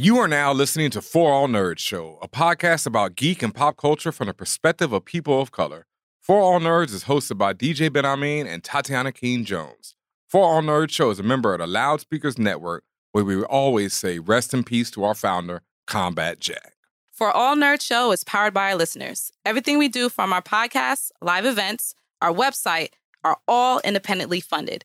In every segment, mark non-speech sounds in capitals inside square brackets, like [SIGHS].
You are now listening to For All Nerds Show, a podcast about geek and pop culture from the perspective of people of color. For All Nerds is hosted by DJ BenHaMeen and Tatiana King Jones. For All Nerds Show is a member of the Loudspeakers Network, where we always say rest in peace to our founder, Combat Jack. For All Nerds Show is powered by our listeners. Everything we do from our podcasts, live events, our website are all independently funded.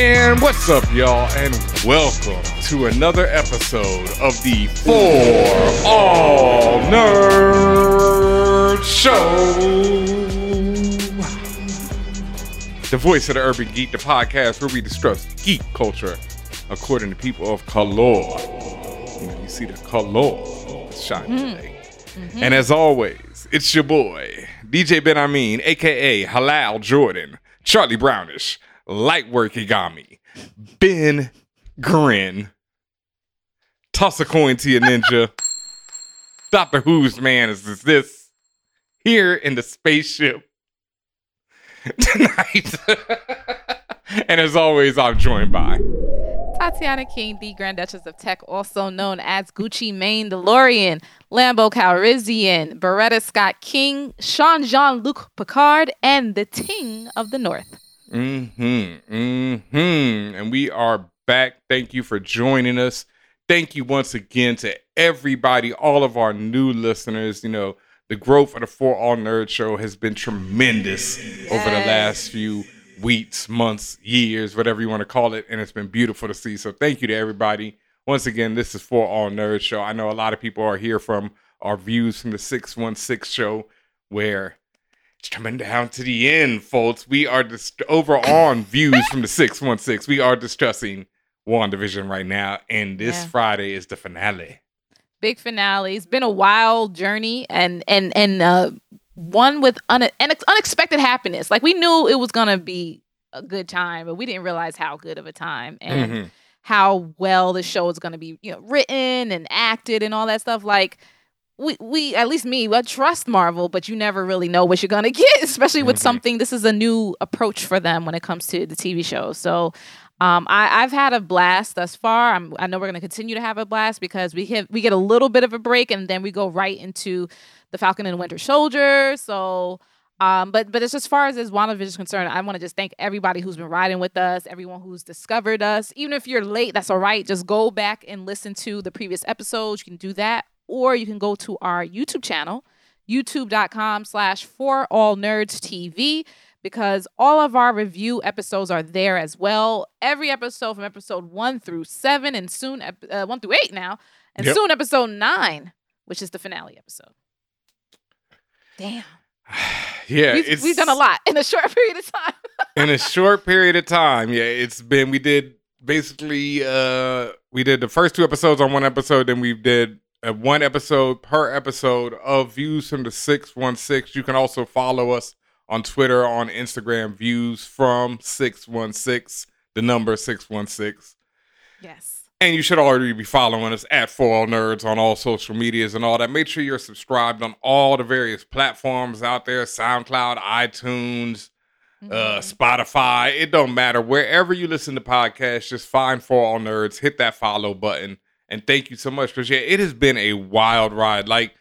And what's up, y'all, and welcome to another episode of the For All Nerds Show. The voice of the urban geek, the podcast where we discuss geek culture according to people of color. You, know, you see the color shine mm-hmm. today. Mm-hmm. And as always, it's your boy, DJ BenHaMeen, aka Halal Jordan, Charlie Brownish, Lightwork Igami, Ben Grin, Toss a coin to your ninja. [LAUGHS] Doctor Who's man is this, this here in the spaceship [LAUGHS] tonight. [LAUGHS] and as always, I'm joined by Tatiana King, the Grand Duchess of Tech, also known as Gucci Mane DeLorean, Lambo Calrissian, Beretta Scott King, Sean Jean Luc Picard, and the Ting of the North. Mm-hmm. Mm-hmm. And we are back. Thank you for joining us. Thank you once again to everybody, all of our new listeners. You know, the growth of the For All Nerd Show has been tremendous over the last few weeks, months, years, whatever you want to call it. And it's been beautiful to see. So thank you to everybody. Once again, this is For All Nerd Show. I know a lot of people are here from our views from the 616 show where it's coming down to the end, folks. We are just over on views from the 616. We are discussing WandaVision right now, and this Yeah. Friday is the finale. Big finale. It's been a wild journey and and and uh, one with une- unex- unexpected happiness. Like we knew it was gonna be a good time, but we didn't realize how good of a time and Mhm. how well the show is going to be, you know, written and acted and all that stuff. Like we, we at least me, I trust Marvel, but you never really know what you're going [LAUGHS] to get, especially with Mhm. something. This is a new approach for them when it comes to the TV show. So. Um, I, I've had a blast thus far. I'm, I know we're going to continue to have a blast because we have, we get a little bit of a break and then we go right into the Falcon and the Winter Soldier. So, um, but but it's as far as as WandaVision is concerned, I want to just thank everybody who's been riding with us, everyone who's discovered us. Even if you're late, that's all right. Just go back and listen to the previous episodes. You can do that, or you can go to our YouTube channel, youtube.com slash for all nerds TV, because all of our review episodes are there as well. Every episode from episode one through seven, and soon ep- uh, one through eight now, and Yep. soon episode nine, which is the finale episode. Damn. [SIGHS] Yeah, We've, we've done a lot in a short [LAUGHS] period of time. in a short period of time. Yeah, it's been we did basically uh we did the first two episodes on one episode, then we did uh, one episode per episode of views from the 616. You can also follow us on Twitter, on Instagram, views from 616, the number 616. yes. And you should already be following us at For All Nerds on all social medias and all that. Make sure you're subscribed on all the various platforms out there SoundCloud, iTunes, Mm-hmm. uh, Spotify. It don't matter. Wherever you listen to podcasts, just find For All Nerds, hit that follow button. And thank you so much. Because, yeah, it has been a wild ride. Like,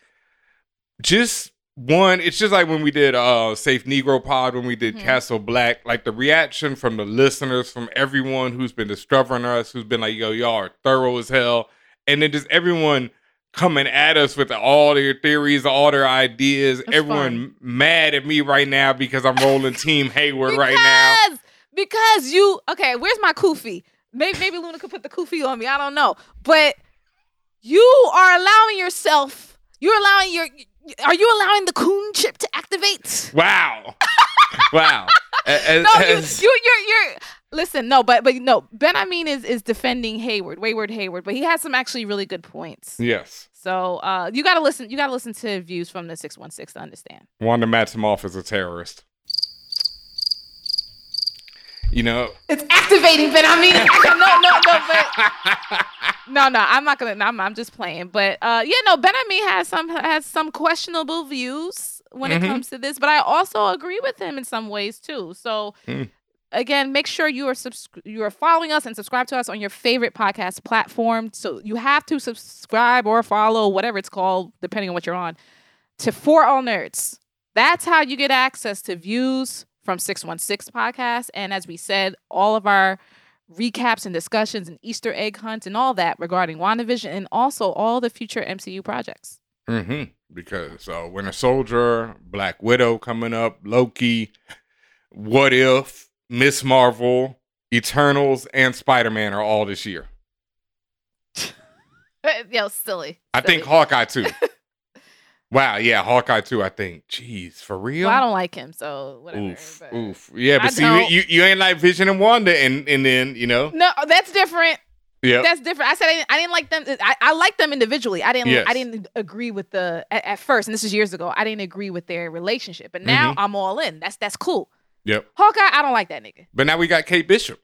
just one, it's just like when we did uh Safe Negro Pod, when we did Mhm. Castle Black, like the reaction from the listeners, from everyone who's been discovering us, who's been like, yo, y'all are thorough as hell. And then just everyone coming at us with all their theories, all their ideas. Everyone mad at me right now because I'm rolling Team Hayward right now. Because- Because you okay, where's my kufi? Maybe maybe Luna could put the kufi on me. I don't know. But you are allowing yourself, you're allowing your are you allowing the coon chip to activate? Wow. [LAUGHS] wow. As- No, you, as- you you're you're listen, no, but but no, BenHaMeen is is defending Hayward, Wayward Hayward, but he has some actually really good points. yes. So uh you gotta listen you gotta listen to views from the six one six to understand. Wanda Maximoff is a terrorist. You know, It's activating, but I mean, [LAUGHS] no, no, no, but no, no, I'm not gonna. No, I'm, I'm just playing. But uh, yeah, no, BenHaMeen has some has some questionable views when Mhm. it comes to this, but I also agree with him in some ways too. So. Mm. Again, make sure you are subs- you are following us and subscribe to us on your favorite podcast platform. So you have to subscribe or follow whatever it's called, depending on what you're on, to For All Nerds. That's how you get access to views from 616 podcast. And as we said, all of our recaps and discussions and Easter egg hunts and all that regarding WandaVision and also all the future MCU projects. hmm because uh, Winter Soldier, Black Widow coming up, Loki, What If, Miss Marvel, Eternals, and Spider Man are all this year. [LAUGHS] Yo, silly. I think Hawkeye too. [LAUGHS] wow, yeah, Hawkeye too. I think. Jeez, for real. Well, I don't like him, so whatever. Oof, but- oof. Yeah, but I see, you, don't- you you ain't like Vision and Wanda, and and then you know, No, that's different. yeah, That's different. I said I didn't, I didn't like them. I, I like them individually. I didn't. Yes. I didn't agree with the at, at first, and this is years ago. I didn't agree with their relationship, but now Mm-hmm. I'm all in. That's that's cool. yep. Hawkeye, I don't like that nigga. But now we got Kate Bishop.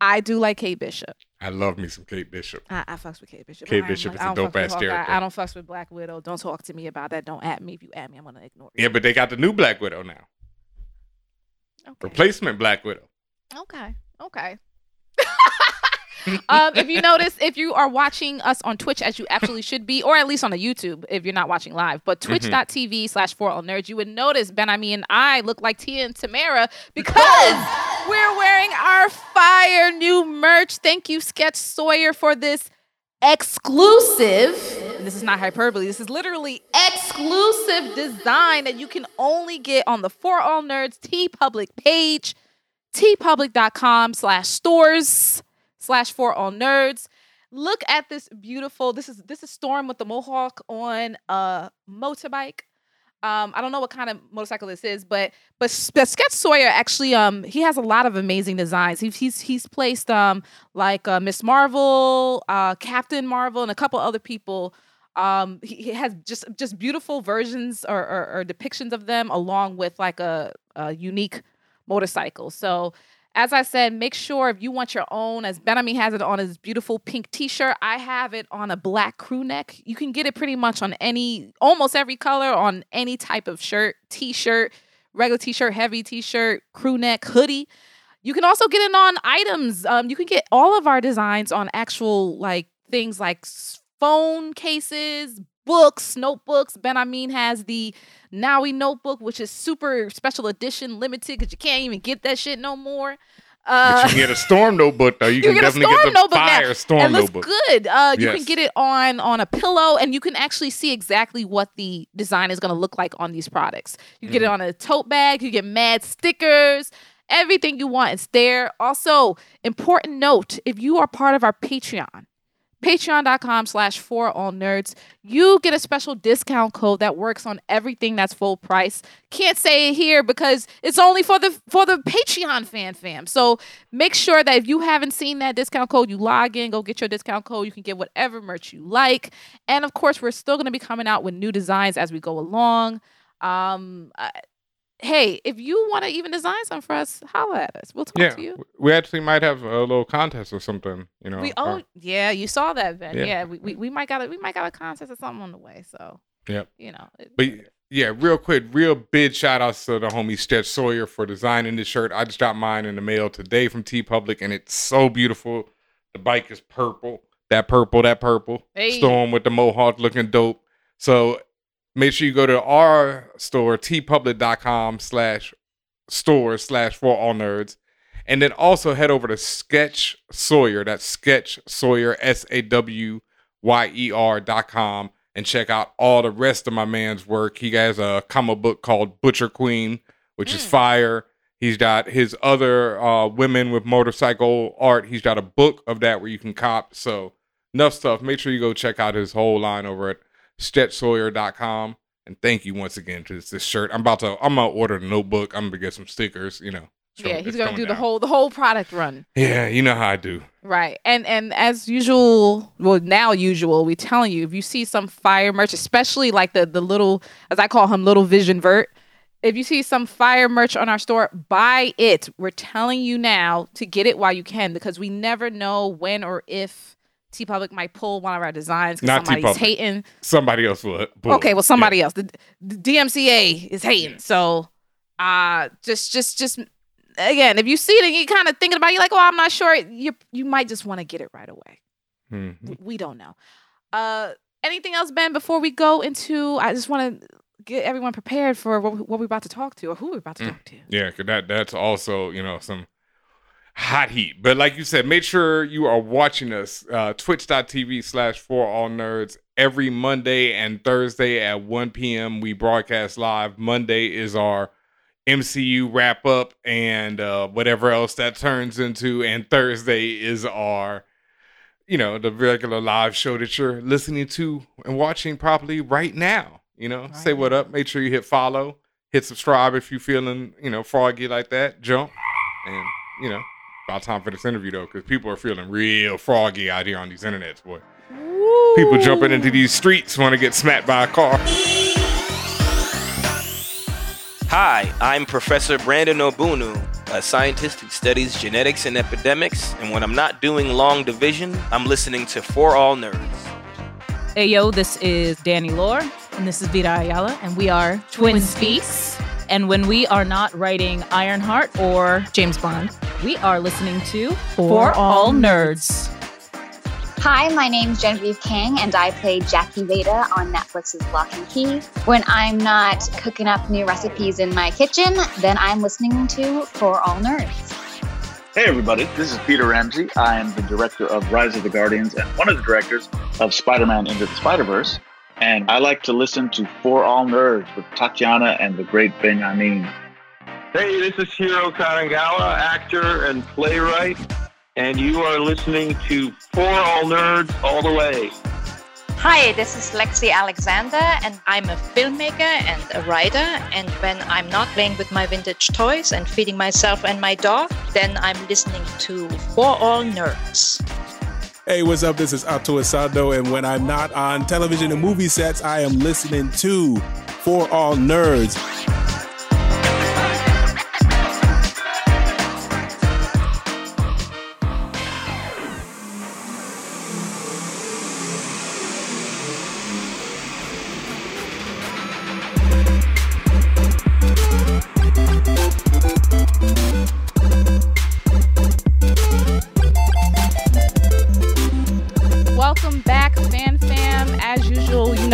I do like Kate Bishop. I love me some Kate Bishop. I, I fucks with Kate Bishop. Kate I Bishop is I a with dope-ass character. I don't fucks with Black Widow. Don't talk to me about that. Don't at me. If you at me, I'm gonna ignore you. Yeah, but they got the new Black Widow now. Okay. Replacement Black Widow. Okay. Okay. [LAUGHS] um, if you notice, if you are watching us on Twitch, as you absolutely should be, or at least on the YouTube, if you're not watching live, but twitch.tv slash for all nerds, you would notice Ben, I mean, I look like Tia and Tamara because [LAUGHS] we're wearing our fire new merch. Thank you, Sketch Sawyer, for this exclusive. This is not hyperbole. This is literally exclusive design that you can only get on the For All Nerds TeePublic page teepublic.com slash stores slash for all nerds look at this beautiful this is this is storm with the mohawk on a motorbike um i don't know what kind of motorcycle this is but but but sketch sawyer actually um he has a lot of amazing designs he's he's, he's placed um like uh, miss marvel uh captain marvel and a couple other people um he, he has just just beautiful versions or, or, or depictions of them along with like a, a unique motorcycle. So, as I said, make sure if you want your own, as BenHaMeen has it on his beautiful pink t shirt, I have it on a black crew neck. You can get it pretty much on any, almost every color on any type of shirt, t shirt, regular t shirt, heavy t shirt, crew neck, hoodie. You can also get it on items. Um, you can get all of our designs on actual like things like phone cases, books, notebooks. BenHaMeen has the Nowie notebook, which is super special edition, limited because you can't even get that shit no more. But Uh, you can get a storm notebook though. You, [LAUGHS] you can get a definitely storm get the notebook now. fire storm it looks notebook. good. Uh, you can get it on on a pillow, and you can actually see exactly what the design is going to look like on these products. You get it Mm-hmm. on a tote bag. You get mad stickers. Everything you want is there. Also, important note: if you are part of our Patreon, patreon.com slash for all nerds. You get a special discount code that works on everything that's full price. Can't say it here because it's only for the for the patreon fan fam. So make sure that if you haven't seen that discount code you log in go get your discount code. You can get whatever merch you like. And of course we're still going to be coming out with new designs as we go along. Um hey if you want to even design some for us holla at us we'll talk Yeah, to you we actually might have a little contest or something. You know. we oh yeah, you saw that, Ben. Yeah. Yeah, we, we we might got a we might got a contest or something on the way. So Yep. you know, it- But yeah, real quick, real big shout outs to the homie Sketch Sawyer for designing this shirt. I just got mine in the mail today from TeePublic, and it's so beautiful. The bike is purple, that purple, that purple. Hey. Storm with the mohawk looking dope. So make sure you go to our store, teepublic.com slash store slash for all nerds. And then also head over to Sketch Sawyer. That's Sketch Sawyer, S A W Y E R dot com, and check out all the rest of my man's work. He has a comic book called Butcher Queen, which is Mm. fire. He's got his other uh, women with motorcycle art. He's got a book of that where you can cop. So enough stuff. Make sure you go check out his whole line over at sketchsawyer.com. And thank you once again to this, this shirt. I'm about to I'm gonna order a notebook. I'm gonna get some stickers, you know. It's yeah, he's gonna going do the whole the whole product run. Yeah, you know how I do. Right. And and as usual, well now usual, we telling you if you see some fire merch, especially like the the little as I call him little vision vert, If you see some fire merch on our store, buy it. We're telling you now to get it while you can because we never know when or if TeePublic might pull one of our designs because somebody's TeePublic. hating. Somebody else will. will. Okay, well Yeah. somebody else. The, the DMCA is hating. So uh just just just again, if you see it and you're kind of thinking about it, you're like, oh, I'm not sure, you you might just want to get it right away. Mhm. W- We don't know. Uh anything else, Ben, before we go into I just want to get everyone prepared for what, we- what we're about to talk to or who we're about to Mm. talk to. Yeah, 'cause that that's also you know some hot heat. But like you said, make sure you are watching us uh, twitch.tv slash for all nerds every Monday and Thursday at 1 p.m. We broadcast live. Monday is our MCU wrap up and uh, whatever else that turns into, and Thursday is our you know the regular live show that you're listening to and watching probably right now. You know, say what up. Make sure you hit follow hit subscribe if you're feeling you know froggy like that jump and you know about time for this interview though because people are feeling real froggy out here on these internets boy people jumping into these streets want to get smacked by a car Hi, I'm Professor Brandon Ogbunu, a scientist who studies genetics and epidemics. And when I'm not doing long division, I'm listening to For All Nerds. Hey yo, this is Danny Lore, and this is Vita Ayala, and we are Twin Speaks. And when we are not writing Ironheart or James Bond, we are listening to For, All Nerds. Hi, my name's Genevieve Kang, and I play Jackie Veda on Netflix's Locke and Key. When I'm not cooking up new recipes in my kitchen, then I'm listening to For All Nerds. Hey everybody, this is Peter Ramsey. I am the director of Rise of the Guardians and one of the directors of Spider-Man Into the Spider-Verse. And I like to listen to For All Nerds with Tatiana and the great Benjamin. Hey, this is Hiro Kanagawa, actor and playwright, and you are listening to For All Nerds All the Way. Hi, this is Lexi Alexander, and I'm a filmmaker and a writer. And when I'm not playing with my vintage toys and feeding myself and my dog, then I'm listening to For All Nerds. Hey, what's up? This is Ato Essandoh, and when I'm not on television and movie sets, I am listening to For All Nerds.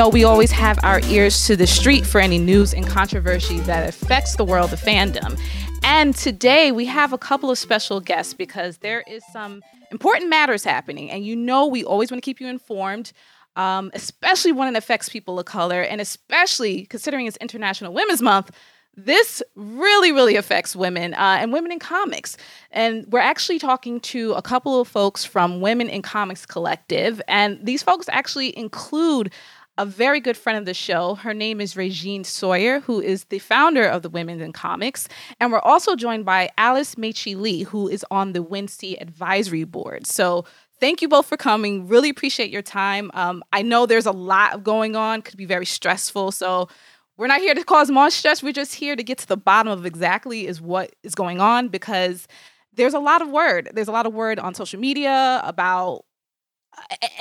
Know we always have our ears to the street for any news and controversy that affects the world of fandom. And today we have a couple of special guests because there is some important matters happening, and you know we always want to keep you informed. Um, especially when it affects people of color, and especially considering it's International Women's Month, this really, really affects women uh, and women in comics. And we're actually talking to a couple of folks from Women in Comics Collective. And these folks actually include a very good friend of the show. Her name is Regine Sawyer, who is the founder of the Women in Comics. And we're also joined by Alice Meichi Li, who is on the Wednesday Advisory Board. So thank you both for coming. Really appreciate your time. Um, I know there's a lot going on, could be very stressful. So we're not here to cause more stress. We're just here to get to the bottom of exactly is what is going on because there's a lot of word. There's a lot of word on social media about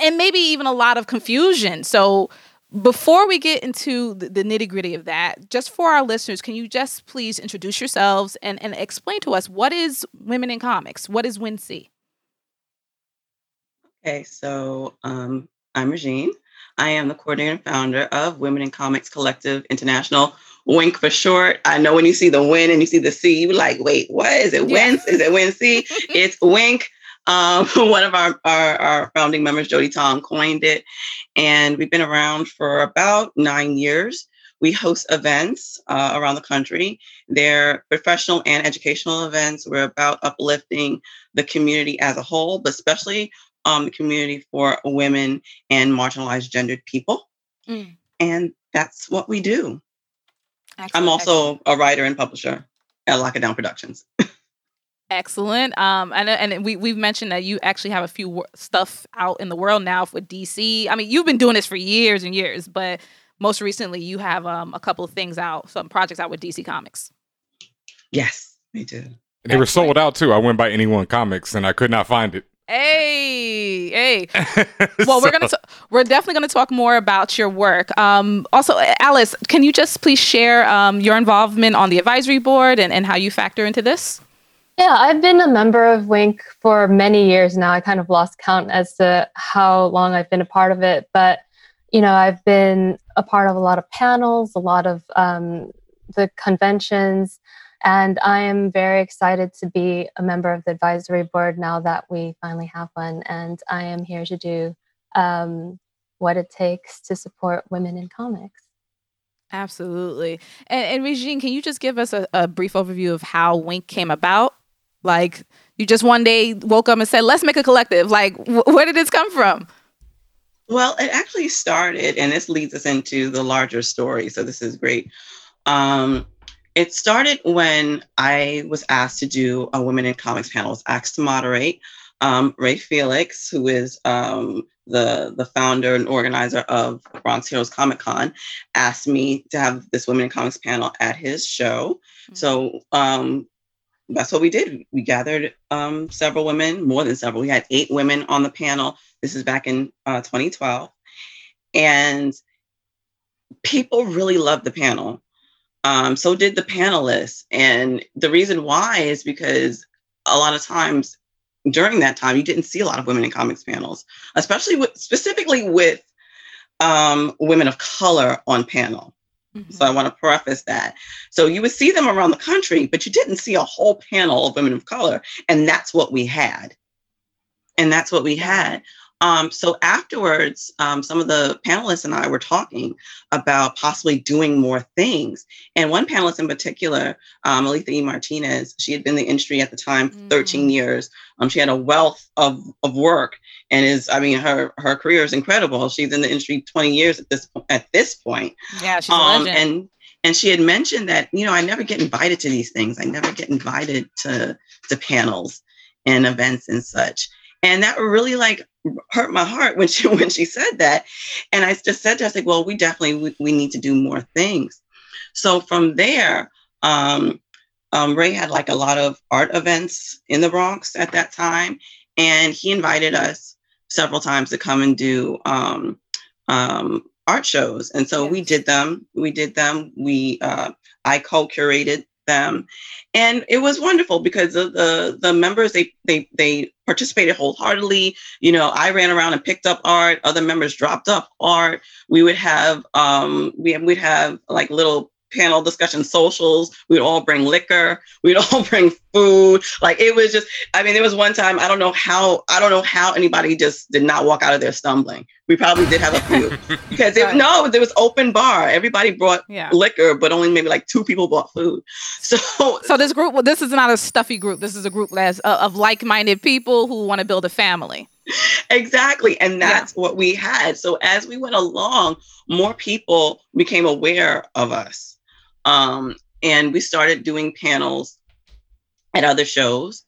and maybe even a lot of confusion. So before we get into the, the nitty gritty of that, just for our listeners, can you just please introduce yourselves and, and explain to us what is Women in Comics? What is WinC? Okay, so um, I'm Regine. I am the coordinator and founder of Women in Comics Collective International, WINC for short. I know when you see the win and you see the C, you're like, wait, what is it? WINC? Is it WINC? [LAUGHS] it's WINC. Um, [LAUGHS] one of our, our, our founding members, Jody Tom, coined it. And we've been around for about nine years. We host events uh, around the country. They're professional and educational events. We're about uplifting the community as a whole, but especially um, the community for women and marginalized gendered people. Mm. And that's what we do. I'm Excellent, also a writer and publisher at Lockett Down Productions. [LAUGHS] Excellent. Um, and and we we've mentioned that you actually have a few wor- stuff out in the world now for DC. I mean, you've been doing this for years and years, but most recently you have um, a couple of things out, some projects out with DC Comics. Yes, we do. They were sold out too. I went by Anyone Comics and I could not find it. Hey, hey. [LAUGHS] Well, we're gonna t- we're definitely gonna talk more about your work. Um, also, Alice, can you just please share um, your involvement on the advisory board and, and how you factor into this? Yeah, I've been a member of Wink for many years now. I kind of lost count as to how long I've been a part of it, but you know, I've been a part of a lot of panels, a lot of um, the conventions, and I am very excited to be a member of the advisory board now that we finally have one. And I am here to do um, what it takes to support women in comics. Absolutely. And, and Regine, can you just give us a, a brief overview of how Wink came about? Like, you just one day woke up and said, let's make a collective. Like, wh- where did this come from? Well, it actually started, and this leads us into the larger story. So this is great. Um, it started when I was asked to do a Women in Comics panel. I was asked to moderate. Um, Ray Felix, who is um, the the founder and organizer of Bronx Heroes Comic Con, asked me to have this Women in Comics panel at his show. Mm-hmm. So um, that's what we did. We gathered um, several women, more than several. We had eight women on the panel. This is back in uh, 2012. And people really loved the panel. Um, so did the panelists. And the reason why is because a lot of times during that time, you didn't see a lot of women in comics panels, especially with specifically with um, women of color on panel. Mm-hmm. So I want to preface that. So you would see them around the country, but you didn't see a whole panel of women of color. And that's what we had. And that's what we had. Um, so afterwards, um, some of the panelists and I were talking about possibly doing more things. And one panelist in particular, um, Alitha E. Martinez, she had been in the industry at the time mm. 13 years. Um, she had a wealth of, of work and is, I mean, her her career is incredible. She's in the industry 20 years at this at this point. Yeah, she's um, And and she had mentioned that you know I never get invited to these things. I never get invited to to panels and events and such. And that really like hurt my heart when [LAUGHS] she when she said that. And I just said to her, I said, well, we definitely we, we need to do more things. So from there, um, um, Ray had like a lot of art events in the Bronx at that time, and he invited us several times to come and do um, um, art shows. And so we did them. We did them. We uh, I co-curated them. And it was wonderful because the, the the members they they they participated wholeheartedly. You know i ran around and picked up art. Other members dropped up art. We would have um we would have like little panel discussion socials. We'd all bring liquor. [LAUGHS] We'd all bring food. Like it was just, I mean, there was one time, I don't know how, I don't know how anybody just did not walk out of there stumbling. We probably did have a few [LAUGHS] because it, no, there was open bar. Everybody brought yeah. liquor, but only maybe like two people bought food. [LAUGHS] So, so this group, well, this is not a stuffy group. This is a group that's uh, of like-minded people who want to build a family. exactly. And that's yeah. what we had. So as we went along, more people became aware of us. Um, and we started doing panels at other shows.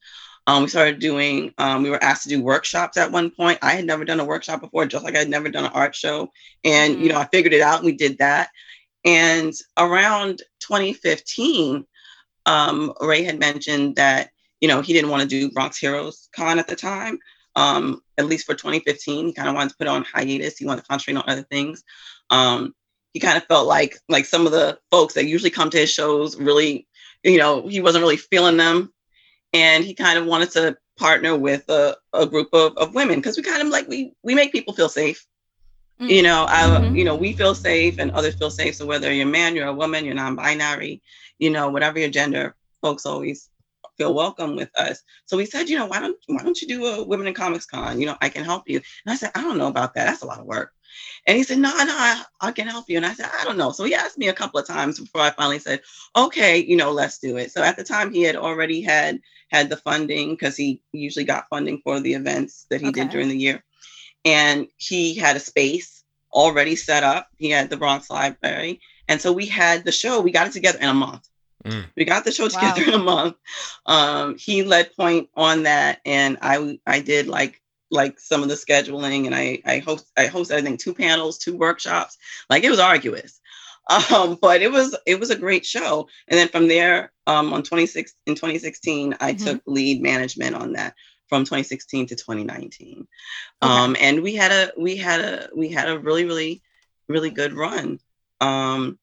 Um, we started doing, um, we were asked to do workshops at one point. I had never done a workshop before, just like I had never done an art show. And, mm-hmm. you know, I figured it out and we did that. And around 2015, um, Ray had mentioned that, you know, he didn't want to do Bronx Heroes Con at the time. Um, at least for 2015, he kind of wanted to put on hiatus. He wanted to concentrate on other things. Um, he kind of felt like like some of the folks that usually come to his shows really, you know, he wasn't really feeling them, and he kind of wanted to partner with a, a group of, of women because we kind of like we we make people feel safe. Mm-hmm. You know, I mm-hmm. you know we feel safe and others feel safe. So whether you're a man, you're a woman, you're non-binary, you know, whatever your gender, folks always feel welcome with us. So we said, you know, why don't why don't you do a Women in Comics Con? You know, I can help you. And I said, I don't know about that. That's a lot of work. And he said, No, no, I, I can help you. And I said, I don't know. So he asked me a couple of times before I finally said, Okay, you know, let's do it. So at the time, he had already had had the funding because he usually got funding for the events that he okay. did during the year. And he had a space already set up. He had the Bronx Library. And so we had the show, we got it together in a month. Mm. We got the show together wow. in a month. Um, he led point on that, and I I did like like some of the scheduling and I I host I hosted I think two panels, two workshops. Like it was arduous. Um, [LAUGHS] but it was it was a great show. And then from there, um, on 26 in 2016, I Mhm. took lead management on that from 2016 to 2019. Okay. Um, and we had a we had a we had a really really really good run. Um,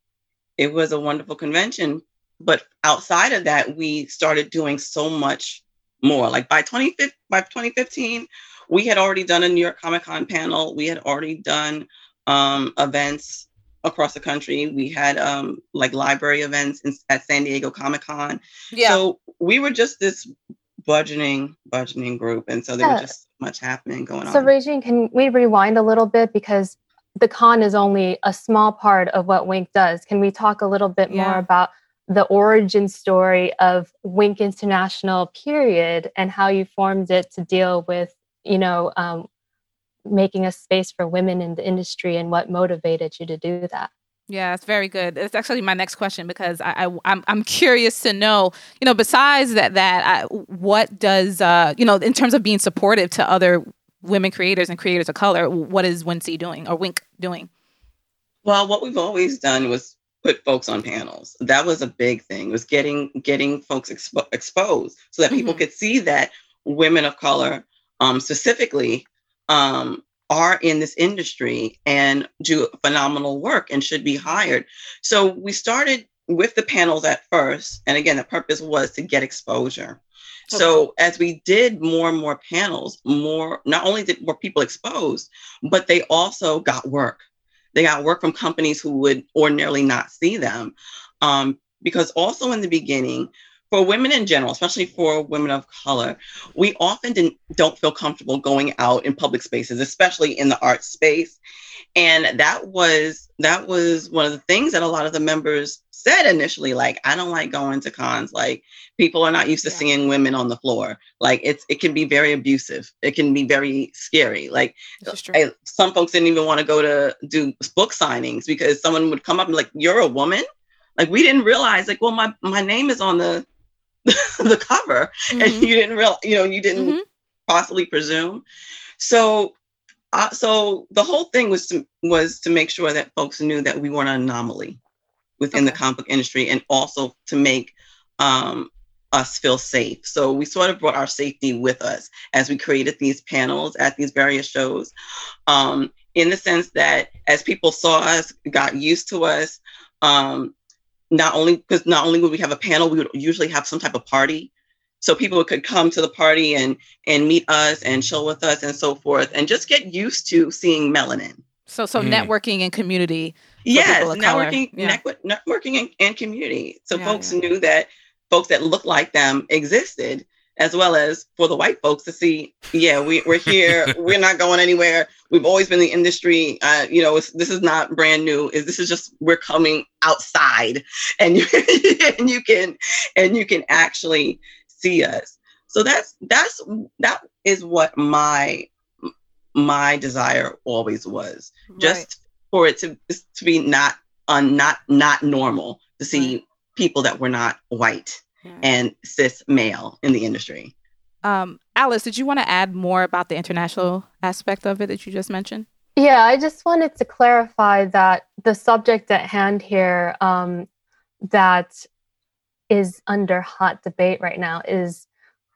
it was a wonderful convention, but outside of that, we started doing so much more. Like by 2015, by 2015, we had already done a New York Comic Con panel. We had already done um, events across the country. We had um, like library events in, at San Diego Comic Con. Yeah. So we were just this budgeting, budgeting group, and so there Yeah. was just much happening going So, on. So Regine, can we rewind a little bit because the con is only a small part of what Wink does. Can we talk a little bit more about the origin story of Wink International period and how you formed it to deal with, you know, um, making a space for women in the industry and what motivated you to do that? Yeah, it's very good. It's actually my next question because I, I I'm I'm curious to know, you know, besides that that I, what does uh you know in terms of being supportive to other women creators and creators of color, what is Wincy doing or Wink doing? Well, what we've always done was put folks on panels. That was a big thing. Was getting getting folks expo- exposed so that people could see that women of color, um, specifically, um, are in this industry and do phenomenal work and should be hired. So we started with the panels at first, and again, the purpose was to get exposure. So as we did more and more panels, more not only did more people exposed, but they also got work. They got work from companies who would ordinarily not see them. Um, because also in the beginning, for women in general, especially for women of color, we often didn't, don't feel comfortable going out in public spaces, especially in the art space. And that was that was one of the things that a lot of the members said initially, like, I don't like going to cons. Like people are not used to seeing women on the floor. Like it's it can be very abusive. It can be very scary. Like I- some folks didn't even want to go to do book signings because someone would come up and like, "You're a woman." Like we didn't realize, like, well, my my name is on the [LAUGHS] the cover, and Mhm. you didn't real, you know, you didn't possibly presume. So, uh, so the whole thing was to was to make sure that folks knew that we weren't an anomaly within the comic book industry, and also to make um, us feel safe. So we sort of brought our safety with us as we created these panels at these various shows, um, in the sense that as people saw us, got used to us. Um, not only because not only would we have a panel, we would usually have some type of party. So people could come to the party and and meet us and chill with us and so forth, and just get used to seeing melanin. So so Mm. networking and community. Yes, people of color. networking, Yeah. network, networking, and, and community. So Yeah, folks knew that folks that looked like them existed, as well as for the white folks to see, yeah, we, we're here. [LAUGHS] we're not going anywhere. We've always been in the industry. Uh, you know, it's, this is not brand new. Is this is just we're coming outside, and you [LAUGHS] and you can and you can actually see us. So that's that's that is what my my desire always was just for it to to be not un, not not normal to see people that were not white and cis male in the industry. Um, Alice, did you want to add more about the international aspect of it that you just mentioned? Yeah, I just wanted to clarify that the subject at hand here um, that is under hot debate right now is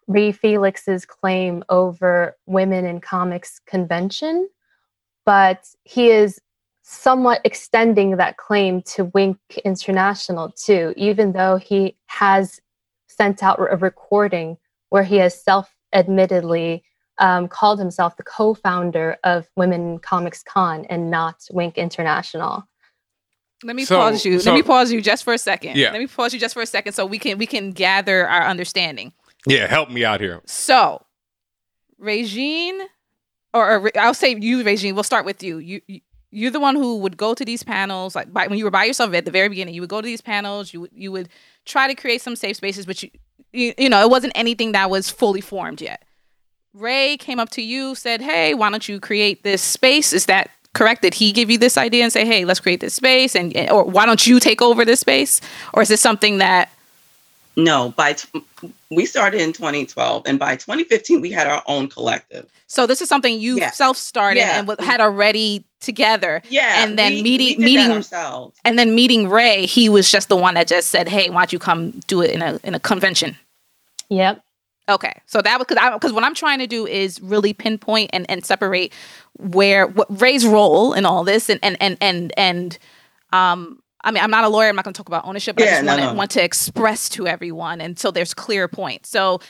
Ray Felix's claim over women in comics convention, but he is somewhat extending that claim to Wink International too, even though he has sent out a recording where he has self admittedly um, called himself the co-founder of Women Comics Con and not Wink International. Let me So- pause you. so- Let me pause you just for a second. Yeah. Let me pause you just for a second so we can we can gather our understanding. Yeah, help me out here. So, Regine, or, or I'll say you, Regine. We'll start with you. You, you you're the one who would go to these panels like by, when you were by yourself at the very beginning. You would go to these panels. You would you would try to create some safe spaces, but you you, you know it wasn't anything that was fully formed yet. Ray came up to you, said, "Hey, why don't you create this space?" Is that correct? Did he give you this idea and say, "Hey, let's create this space," and or why don't you take over this space? Or is this something that No, by t- we started in 2012, and by 2015 we had our own collective. So this is something you Yeah. self-started Yeah. and w- had already together. Yeah, and then we- meeting we did that meeting ourselves. and then meeting Ray, he was just the one that just said, "Hey, why don't you come do it in a in a convention?" Yep. Okay, so that was because because what I'm trying to do is really pinpoint and, and separate where what Ray's role in all this and and and and and um I mean I'm not a lawyer I'm not going to talk about ownership but I just no, want to no. want to express to everyone and so there's clear points. So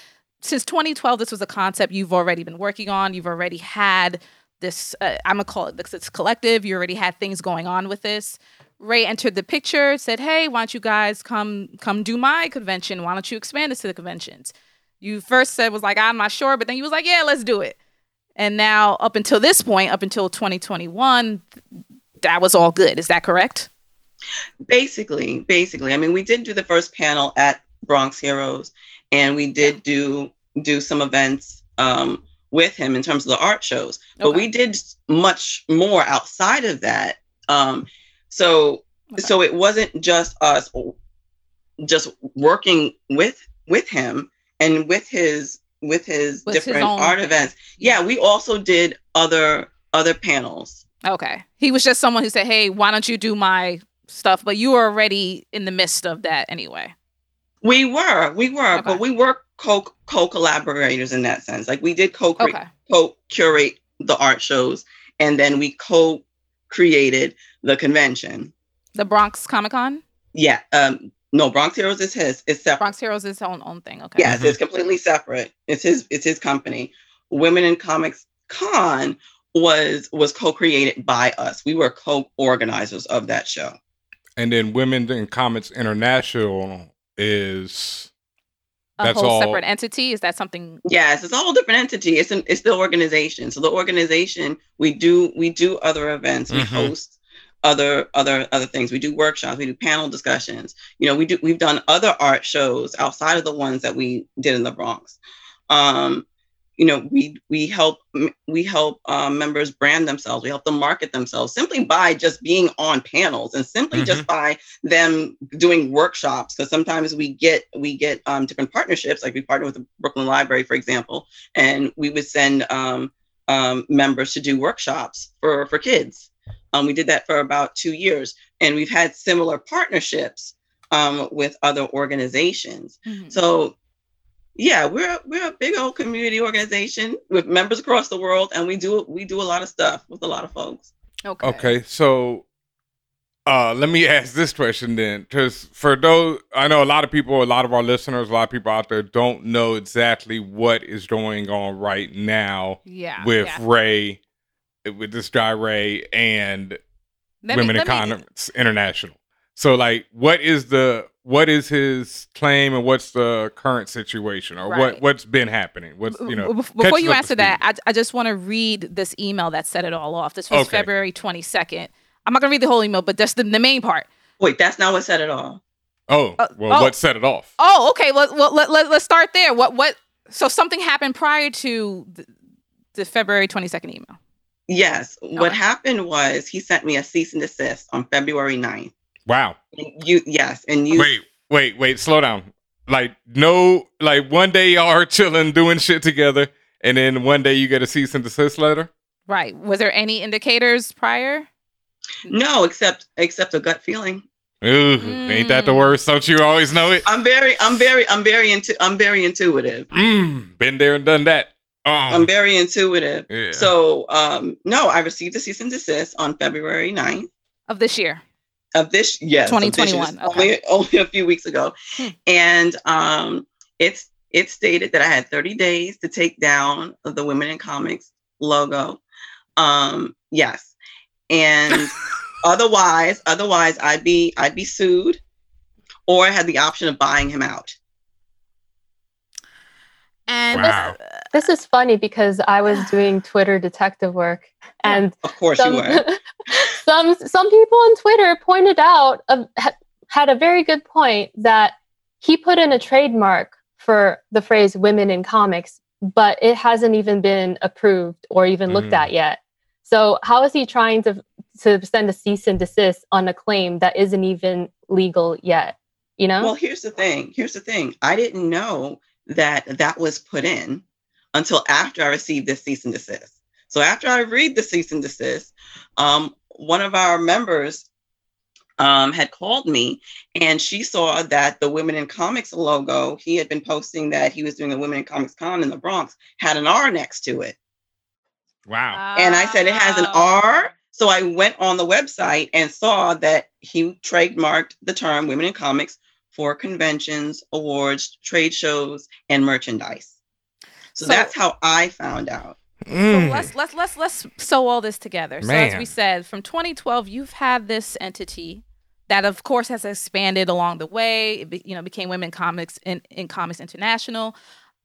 since 2012 this was a concept you've already been working on you've already had this uh, I'm gonna call it because it's collective you already had things going on with this. Ray entered the picture said hey why don't you guys come come do my convention why don't you expand this to the conventions you first said was like i'm not sure but then you was like yeah let's do it and now up until this point up until 2021 that was all good is that correct Basically, basically. I mean, we did do the first panel at Bronx Heroes, and we did do do some events um, with him in terms of the art shows. But we did much more outside of that. Um, so so it wasn't just us just working with with him and with his with his With different own art events. Yeah, we also did other other panels. okay he was just someone who said hey why don't you do my stuff but you were already in the midst of that anyway We were, we were, but we were co co collaborators in that sense. Like we did co Okay. co curate the art shows, and then we co created the convention. the bronx comic-con Yeah, um, no, Bronx Heroes is his. It's separate. bronx heroes is his own own thing okay Yes, it's completely separate. It's his. It's his company. Women in Comics Con was was co created by us. We were co organizers of that show. And then Women in Comics International is a that's whole all. separate entity is that something Yes, it's a whole different entity. It's an it's the organization. So the organization we do we do other events. We Mhm. host other other other things. We do workshops. We do panel discussions. You know, we do we've done other art shows outside of the ones that we did in the Bronx. Um, you know, we we help we help um, members brand themselves. We help them market themselves simply by just being on panels and simply just by them doing workshops. Because sometimes we get we get um, different partnerships. Like we partner with the Brooklyn Library, for example, and we would send um, um, members to do workshops for for kids. Um, we did that for about two years, and we've had similar partnerships um, with other organizations. So yeah, we're we're a big old community organization with members across the world, and we do we do a lot of stuff with a lot of folks. Okay. Okay, so uh let me ask this question then, because for those I know a lot of people, a lot of our listeners, a lot of people out there don't know exactly what is going on right now Yeah, with yeah. Ray, with this guy Ray and Let me- Women in let me- International. So like what is the what is his claim and what's the current situation or what Right. what's been happening? What's you know Before you answer that, I, I just want to read this email that set it all off. This was Okay. February 22nd. I'm not going to read the whole email, but that's the, the main part. Wait, that's not what said it all. Oh, uh, well, oh. what set it off? Oh, okay. Well, well let, let, let's start there. What, what, so something happened prior to the, the February 22nd email. Yes, what happened was he sent me a cease and desist on February 9th. Wow. And you yes, and you Wait, wait, wait, slow down. Like no like one day y'all are chilling doing shit together and then one day you get a cease and desist letter? Right. Was there any indicators prior? no, except except a gut feeling. Ooh, ain't that the worst? Don't you always know it? I'm very I'm very I'm very into I'm very intuitive. Mm, been there and done that. Oh, I'm very intuitive. Yeah. So um no, I received a cease and desist on February 9th Of this year. Of this yes of this year. 2021, This okay. only only a few weeks ago Hmm. and um it's it stated that i had 30 days to take down the women in comics logo um yes and [LAUGHS] otherwise otherwise i'd be i'd be sued or i had the option of buying him out And wow. This is funny because I was doing Twitter detective work, and of course some, you were [LAUGHS] some some people on Twitter pointed out ha- had a very good point that he put in a trademark for the phrase "women in comics," but it hasn't even been approved or even looked Mhm. at yet. So how is he trying to to send a cease and desist on a claim that isn't even legal yet? You know? Well, here's the thing. Here's the thing. I didn't know that that was put in until after I received this cease and desist. So after I read the cease and desist, um, one of our members um, had called me and she saw that the Women in Comics logo, he had been posting that he was doing a Women in Comics Con in the Bronx, had an R next to it. Wow. And I said, it has an R. So I went on the website and saw that he trademarked the term Women in Comics for conventions, awards, trade shows, and merchandise. So, So- that's how I found out. So Mm. let's let's let's let's sew all this together. So as we said, from 2012, you've had this entity that, of course, has expanded along the way. It be, you know became Women Comics in, in Comics International.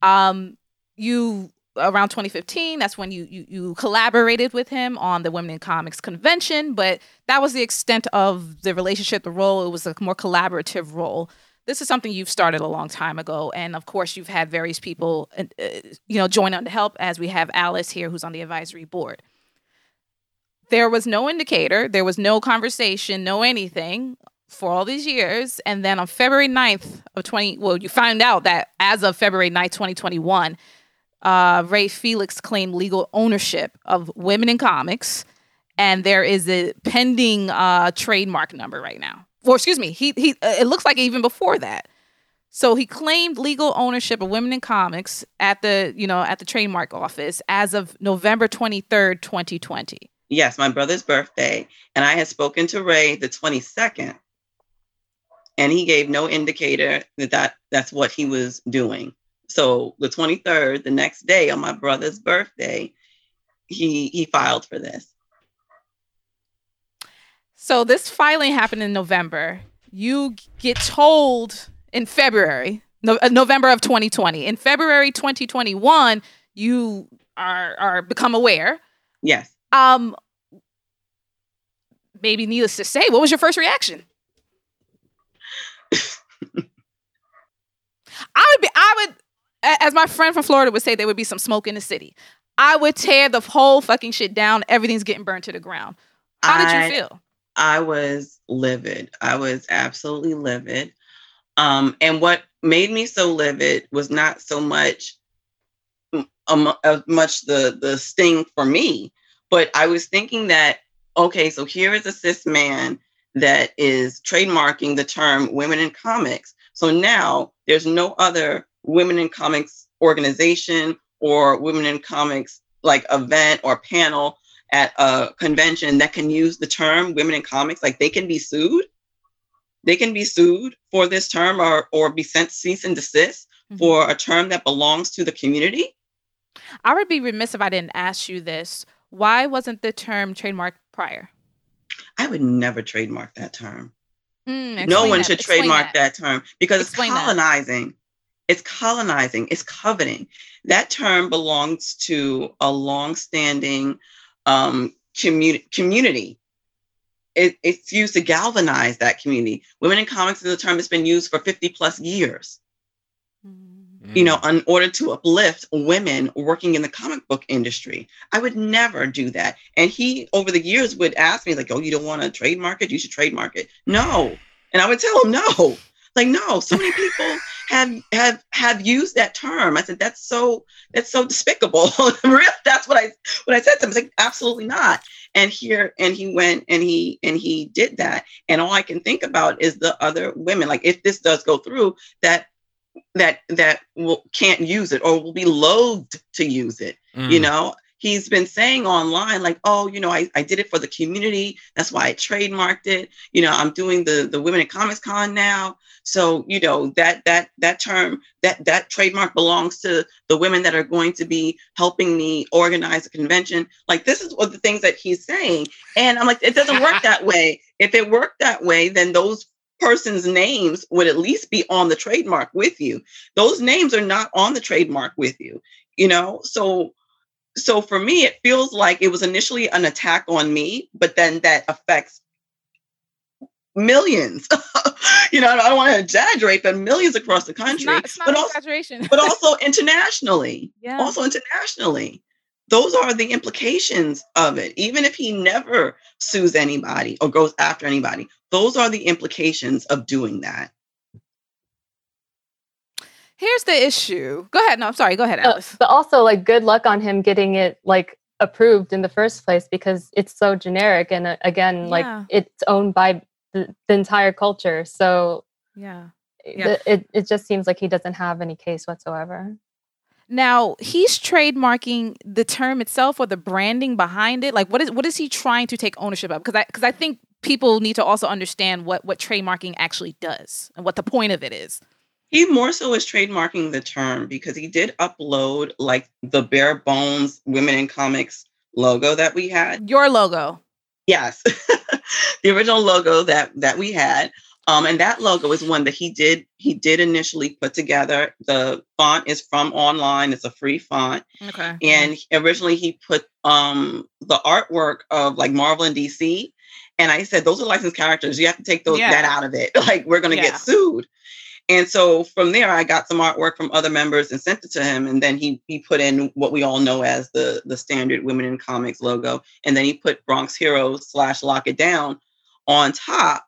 Um, you around 2015, that's when you, you you collaborated with him on the Women in Comics convention. But that was the extent of the relationship, the role. It was a more collaborative role this is something you've started a long time ago and of course you've had various people uh, uh, you know join on to help as we have alice here who's on the advisory board. There was no indicator there was no conversation no anything for all these years and then on february 9th of 20 well you found out that as of february 9th 2021 uh, ray felix claimed legal ownership of women in comics and there is a pending uh, trademark number right now or excuse me, he he. Uh, it looks like even before that. So he claimed legal ownership of Women in Comics at the you know at the trademark office as of November twenty third, twenty twenty. Yes, my brother's birthday. And I had spoken to Ray the 22nd. And he gave no indicator that, that that's what he was doing. So the 23rd, the next day on my brother's birthday, he he filed for this. So this filing happened in November. You get told in February, no, uh, November of 2020. In February 2021, you are are become aware. Yes. Um, maybe needless to say, what was your first reaction? I would be, I would, as my friend from Florida would say, there would be some smoke in the city. I would tear the whole fucking shit down. Everything's getting burned to the ground. How did I- you feel? I was livid. I was absolutely livid. Um, and what made me so livid was not so much um, as much the the sting for me, but I was thinking that okay, so here is a cis man that is trademarking the term women in comics. So now there's no other women in comics organization or women in comics like event or panel at a convention that can use the term women in comics like they can be sued they can be sued for this term or or be sent cease and desist for a term that belongs to the community I would be remiss if I didn't ask you this. Why wasn't the term trademarked prior? i would never trademark that term Mm, no one that. should Explain trademark that. that. term because Explain it's that. colonizing it's colonizing it's coveting that term belongs to a long-standing um, commu- community it, it's used to galvanize that community women in comics is a term that's been used for 50 plus years you know, in order to uplift women working in the comic book industry. I would never do that. And he, over the years, would ask me, like, oh, you don't want to trademark it? You should trademark it. No. And I would tell him, no. Like, no, so many people [LAUGHS] have have have used that term. I said, that's so that's so despicable. [LAUGHS] That's what I what I said to him. I was like, absolutely not. And here, and he went and he and he did that. And all I can think about is the other women. Like, if this does go through, that that that will can't use it or will be loathed to use it you Mm. know he's been saying online like oh you know I, I did it for the community. That's why i trademarked it. You know i'm doing the the women in comics con now. So you know that that that term that that trademark belongs to the women that are going to be helping me organize a convention. Like this is what the things that he's saying. And i'm like it doesn't work [LAUGHS] that way. If it worked that way then those person's names would at least be on the trademark with you. Those names are not on the trademark with you, you know? So so for me it feels like it was initially an attack on me, but then that affects millions. [LAUGHS] you know, I don't want to exaggerate, but millions across the country, not- it's not but also but [LAUGHS] also internationally. Yeah. Also internationally. Those are the implications of it. Even if he never sues anybody or goes after anybody, those are the implications of doing that. Here's the issue. Go ahead. No, I'm sorry. Go ahead, Uh, Alice. but also, like, good luck on him getting it like approved in the first place because it's so generic and uh, again, like it's owned by the, the entire culture. So yeah. th- it it just seems like he doesn't have any case whatsoever. Now he's trademarking the term itself or the branding behind it. Like, what is what is he trying to take ownership of? Because I because I think people need to also understand what what trademarking actually does and what the point of it is. He more so is trademarking the term because he did upload like the bare bones women in comics logo that we had. Your logo. Yes. [LAUGHS] the original logo that that we had. Um, and that logo is one that he did he did initially put together. The font is from online. It's a free font. Okay. And originally he put um the artwork of like Marvel and DC. And I said, those are licensed characters. You have to take those Yeah. that out of it. [LAUGHS] Like we're gonna Yeah. get sued. And so from there, I got some artwork from other members and sent it to him. And then he he put in what we all know as the the standard Women in Comics logo. And then he put Bronx Heroes slash Lockett Down on top.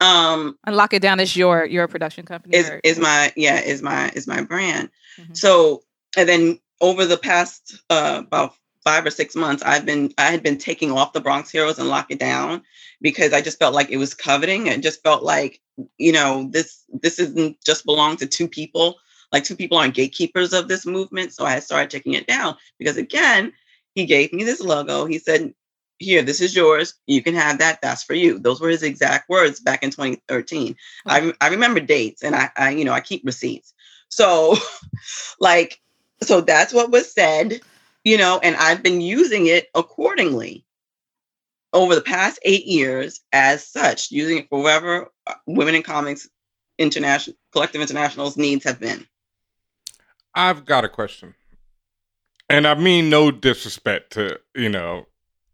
Um, And Lockett Down is your your production company. is or- is my yeah is my is my brand. Mhm. So and then over the past uh, about five or six months, I've been I had been taking off the Bronx Heroes and lockett down because I just felt like it was coveting. It just felt like you know this this isn't just belong to two people. Like two people aren't gatekeepers of this movement. So I started taking it down because again, he gave me this logo. He said, "Here, this is yours. You can have that. That's for you." Those were his exact words back in 2013. I, I remember dates and I, I you know I keep receipts. So [LAUGHS] like so that's what was said, you know, and I've been using it accordingly over the past 8 years as such, using it for wherever uh, women in comics international collective international's needs have been. I've got a question, and I mean no disrespect to you know.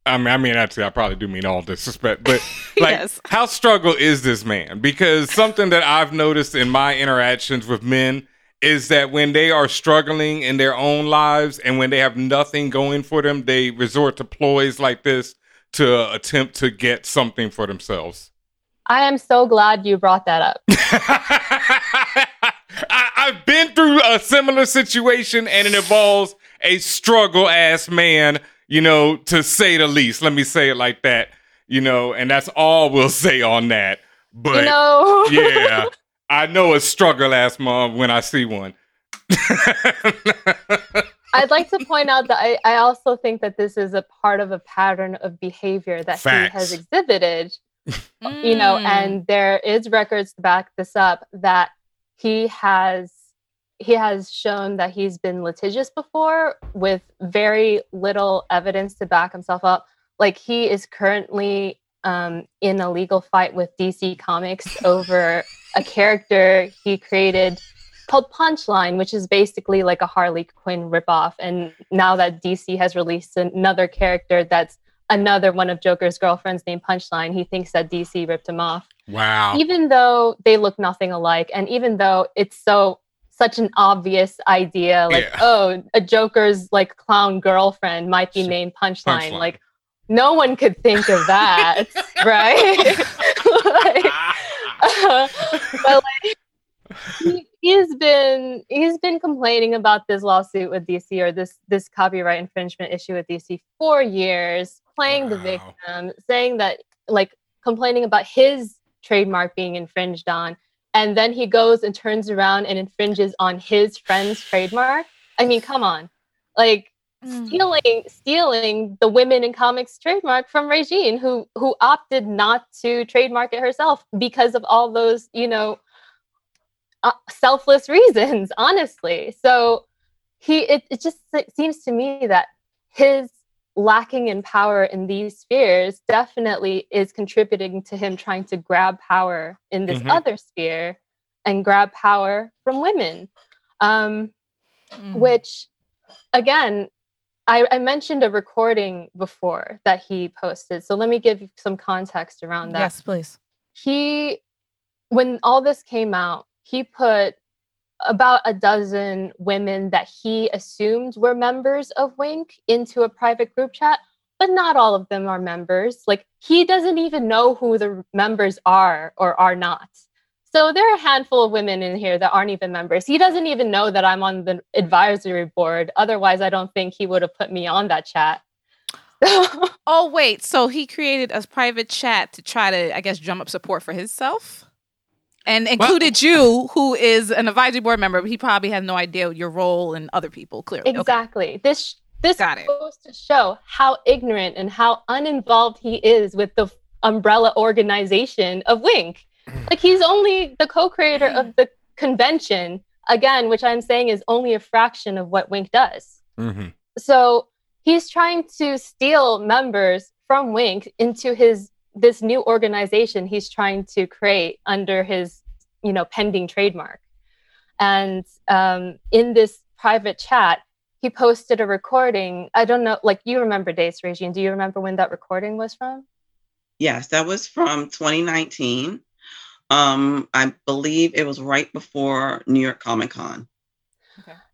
I mean, I mean, actually, I probably do mean all disrespect, but [LAUGHS] like, Yes. how struggle is this man? Because something that I've noticed in my interactions with men is that when they are struggling in their own lives and when they have nothing going for them, they resort to ploys like this to attempt to get something for themselves. I am so glad you brought that up. [LAUGHS] I, I've been through a similar situation and it involves a struggle ass man, you know, to say the least. Let me say it like that, you know, and that's all we'll say on that. But you know, yeah, I know a struggle ass mom when I see one. [LAUGHS] I'd like to point out that I, I also think that this is a part of a pattern of behavior that he has Facts. exhibited, [LAUGHS] you know, Mm. and there is records to back this up that he has he has shown that he's been litigious before with very little evidence to back himself up. Like he is currently um, in a legal fight with DC Comics over a character he created called Punchline, which is basically like a Harley Quinn ripoff. And now that DC has released another character that's another one of Joker's girlfriends named Punchline, he thinks that DC ripped him off. Wow. Even though they look nothing alike, and even though it's so such an obvious idea, like Yeah. oh, a Joker's like clown girlfriend might be named Punchline, Punchline. like no one could think of that, [LAUGHS] right? [LAUGHS] Like, uh, but like he, he's been he's been complaining about this lawsuit with DC or this this copyright infringement issue with DC for years, playing the victim, saying that like complaining about his trademark being infringed on, and then he goes and turns around and infringes on his friend's trademark. I mean, come on, like Mm. stealing stealing the women in comics trademark from Regine, who who opted not to trademark it herself because of all those you know uh, selfless reasons. [LAUGHS] Honestly, so he it, it just se- seems to me that his lacking in power in these spheres definitely is contributing to him trying to grab power in this Mhm. other sphere and grab power from women um, Mm. which again I, I mentioned a recording before that he posted so let me give you some context around that. Yes, please. he when all this came out he put about a dozen women that he assumed were members of wink into a private group chat but not all of them are members. Like he doesn't even know who the members are or are not So there are a handful of women in here that aren't even members. He doesn't even know that I'm on the advisory board. Otherwise, I don't think he would have put me on that chat. [LAUGHS] oh wait, so he created a private chat to try to, I guess, drum up support for himself, and included you, who is an advisory board member. But he probably has no idea your role and other people. Clearly, Okay. Exactly. This this goes to show how ignorant and how uninvolved he is with the umbrella organization of Wink. Like he's only the co-creator of the convention again, which I'm saying is only a fraction of what Wink does. Mm-hmm. So he's trying to steal members from Wink into his this new organization he's trying to create under his you know pending trademark. And um, in this private chat, he posted a recording. I don't know, like you remember dates, Regine. Do you remember when that recording was from? Yes, that was from 2019. Um, I believe it was right before New York Comic Con.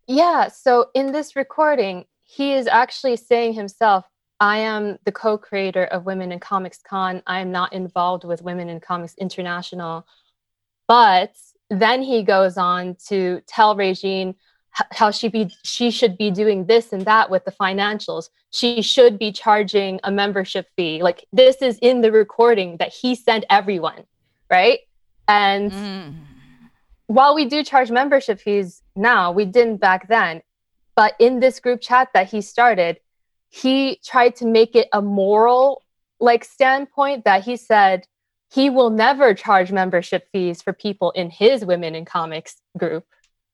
Yeah. So in this recording, he is actually saying himself, I am the co creator of Women in Comics Con. I am not involved with Women in Comics International. But then he goes on to tell Regine how she be she should be doing this and that with the financials. She should be charging a membership fee. Like this is in the recording that he sent everyone, right? And mm. while we do charge membership fees now, we didn't back then. But in this group chat that he started, he tried to make it a moral like standpoint that he said he will never charge membership fees for people in his women in comics group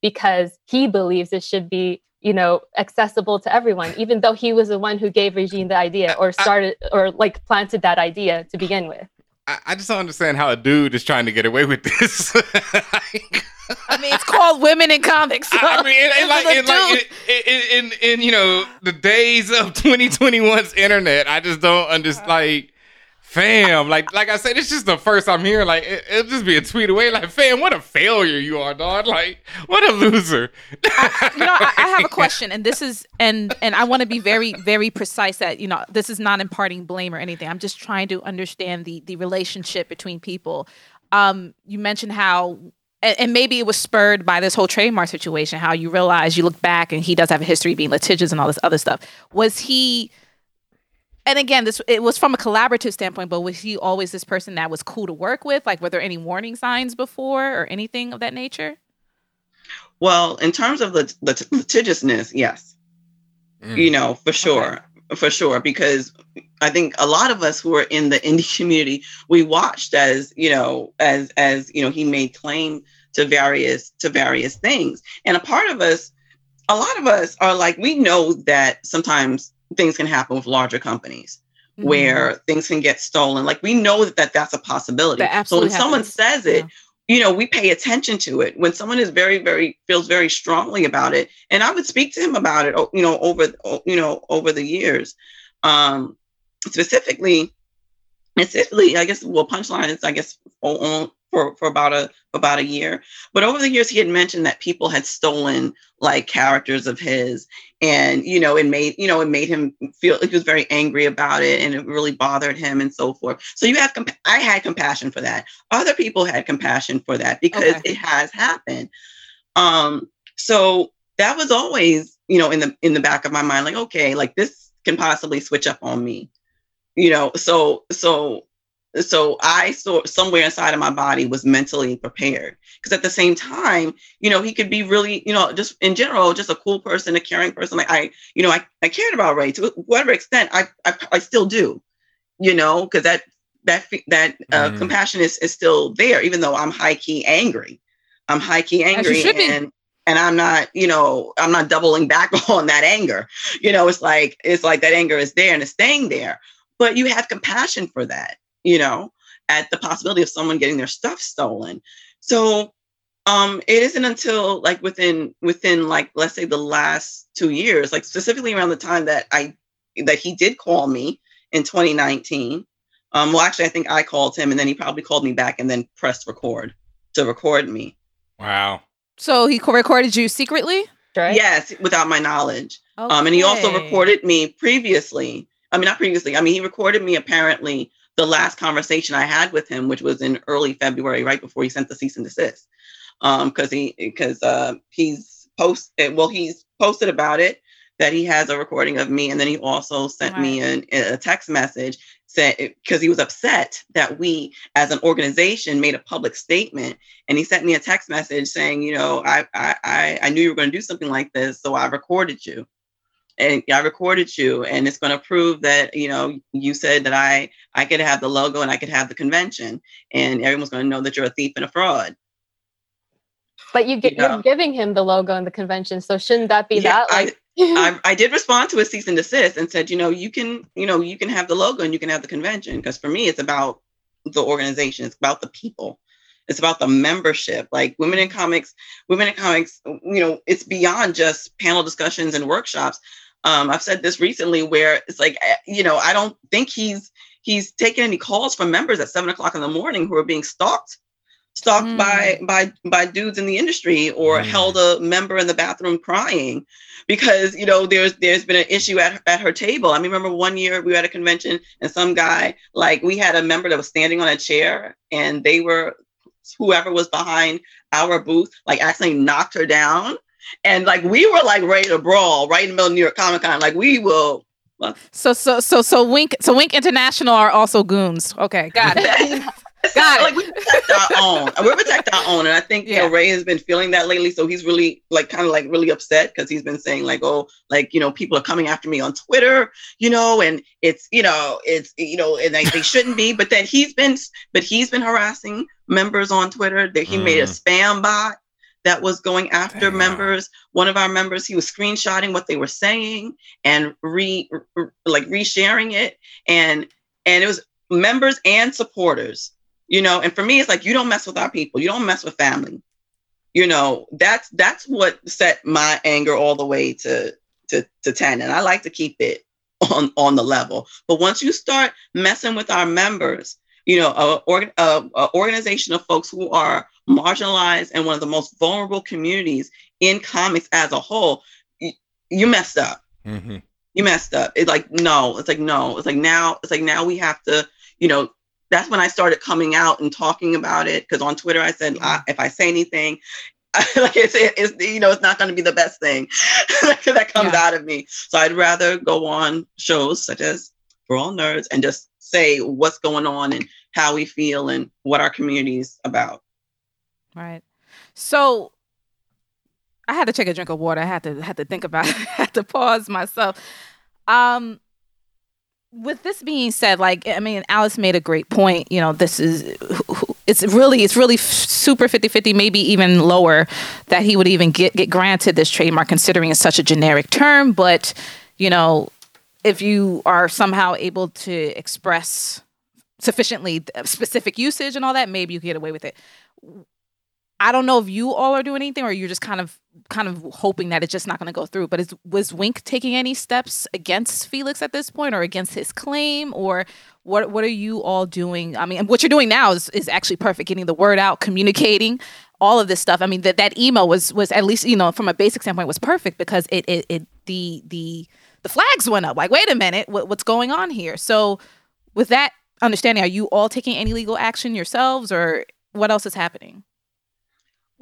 because he believes it should be you know accessible to everyone [LAUGHS] even though he was the one who gave regine the idea or started or like planted that idea to begin with I, I just don't understand how a dude is trying to get away with this. [LAUGHS] I mean, it's called Women in Comics. So I mean, in, like, in, like in, in, in, you know the days of [LAUGHS] 2021's internet, I just don't understand. Uh-huh. Like, fam, like like I said, it's just the first I'm hearing. Like, it, will just be a tweet away. Like, fam, what a failure you are, dog. Like, what a loser. I, you know, I, I have a [LAUGHS] question, and this is and and I want to be very very precise that you know this is not imparting blame or anything. I'm just trying to understand the the relationship between people. Um, you mentioned how and, maybe it was spurred by this whole trademark situation how you realize you look back and he does have a history of being litigious and all this other stuff was he and again, this it was from a collaborative standpoint, but was he always this person that was cool to work with? Like, were there any warning signs before or anything of that nature? Well, in terms of the, the litigiousness, yes, mm. you know for sure, okay. for sure, because I think a lot of us who are in the indie [LAUGHS] community, we watched as you know, as as you know, he made claim to various to various things, and a part of us, a lot of us are like, we know that sometimes things can happen with larger companies mm-hmm. where things can get stolen. Like we know that, that that's a possibility. So when happens. someone says it, yeah. you know, we pay attention to it. When someone is very, very feels very strongly about it, and I would speak to him about it, you know, over you know over the years, um, specifically. Specifically, I guess well, punchline is I guess on, for, for about a about a year. But over the years, he had mentioned that people had stolen like characters of his, and you know, it made you know it made him feel he was very angry about it, and it really bothered him, and so forth. So you have, comp- I had compassion for that. Other people had compassion for that because okay. it has happened. Um, so that was always you know in the in the back of my mind, like okay, like this can possibly switch up on me, you know. So so so i saw somewhere inside of my body was mentally prepared. Because at the same time you know he could be really you know just in general just a cool person a caring person. Like i you know i, I cared about ray to whatever extent i i, I still do you know because that that that uh, mm. compassion is, is still there even though i'm high key angry. I'm high key angry and and i'm not you know i'm not doubling back [LAUGHS] on that anger. You know it's like it's like that anger is there and it's staying there. But you have compassion for that you know, at the possibility of someone getting their stuff stolen. So um it isn't until like within within like let's say the last two years, like specifically around the time that I that he did call me in 2019. Um, well, actually, I think I called him, and then he probably called me back, and then pressed record to record me. Wow. So he recorded you secretly, right? Yes, without my knowledge. Okay. Um, and he also recorded me previously. I mean, not previously. I mean, he recorded me apparently the last conversation I had with him, which was in early February, right before he sent the cease and desist. Um, because he because uh he's posted well, he's posted about it that he has a recording of me, and then he also sent right. me an, a text message said because he was upset that we as an organization made a public statement and he sent me a text message saying you know i i i knew you were going to do something like this so i recorded you and i recorded you and it's going to prove that you know you said that i i could have the logo and i could have the convention and everyone's going to know that you're a thief and a fraud but you get, you are giving him the logo and the convention so shouldn't that be yeah, that like [LAUGHS] I, I did respond to a cease and desist and said, you know, you can, you know, you can have the logo and you can have the convention because for me, it's about the organization, it's about the people, it's about the membership. Like Women in Comics, Women in Comics, you know, it's beyond just panel discussions and workshops. Um, I've said this recently where it's like, eh, you know, I don't think he's he's taking any calls from members at seven o'clock in the morning who are being stalked stalked mm. by by by dudes in the industry or mm. held a member in the bathroom crying because you know there's there's been an issue at at her table. I mean, remember one year we were at a convention and some guy like we had a member that was standing on a chair and they were whoever was behind our booth like actually knocked her down and like we were like ready to brawl right in the middle of New York Comic Con. Like we will so so so so Wink so Wink International are also goons. Okay, got it. [LAUGHS] [LAUGHS] got it. Like we protect our own. We protect our own, and I think yeah. you know Ray has been feeling that lately. So he's really like kind of like really upset because he's been saying like, oh, like you know, people are coming after me on Twitter, you know, and it's you know, it's you know, and they, they shouldn't be. But then he's been, but he's been harassing members on Twitter. That he mm. made a mm. spam bot that was going after Damn. members. One of our members, he was screenshotting what they were saying and re, re like resharing it, and and it was members and supporters you know? And for me it's like you don't mess with our people. You don't mess with family. You know that's that's what set my anger all the way to to, to 10 and i like to keep it on on the level. But once you start messing with our members you know a, a, a organization of folks who are marginalized and one of the most vulnerable communities in comics as a whole you, you messed up mm-hmm. you messed up it's like no it's like no it's like now it's like now we have to you know that's when I started coming out and talking about it. Because on Twitter, I said, mm-hmm. if I say anything, [LAUGHS] like it's, it's, you know, it's not going to be the best thing [LAUGHS] that comes yeah. out of me. So I'd rather go on shows such as For All Nerds and just say what's going on and how we feel and what our community is about. Right. So I had to take a drink of water. I had to had to think about [LAUGHS] it. I had to pause myself. Um, with this being said like i mean alice made a great point you know this is it's really it's really super 50-50 maybe even lower that he would even get get granted this trademark considering it's such a generic term but you know if you are somehow able to express sufficiently specific usage and all that maybe you get away with it I don't know if you all are doing anything or you're just kind of kind of hoping that it's just not going to go through. But is was Wink taking any steps against Felix at this point or against his claim or what what are you all doing? I mean, what you're doing now is is actually perfect, getting the word out, communicating, all of this stuff. I mean, that that email was was at least, you know, from a basic standpoint was perfect because it it, it the the the flags went up. Like, wait a minute, what, what's going on here? So with that understanding, are you all taking any legal action yourselves or what else is happening?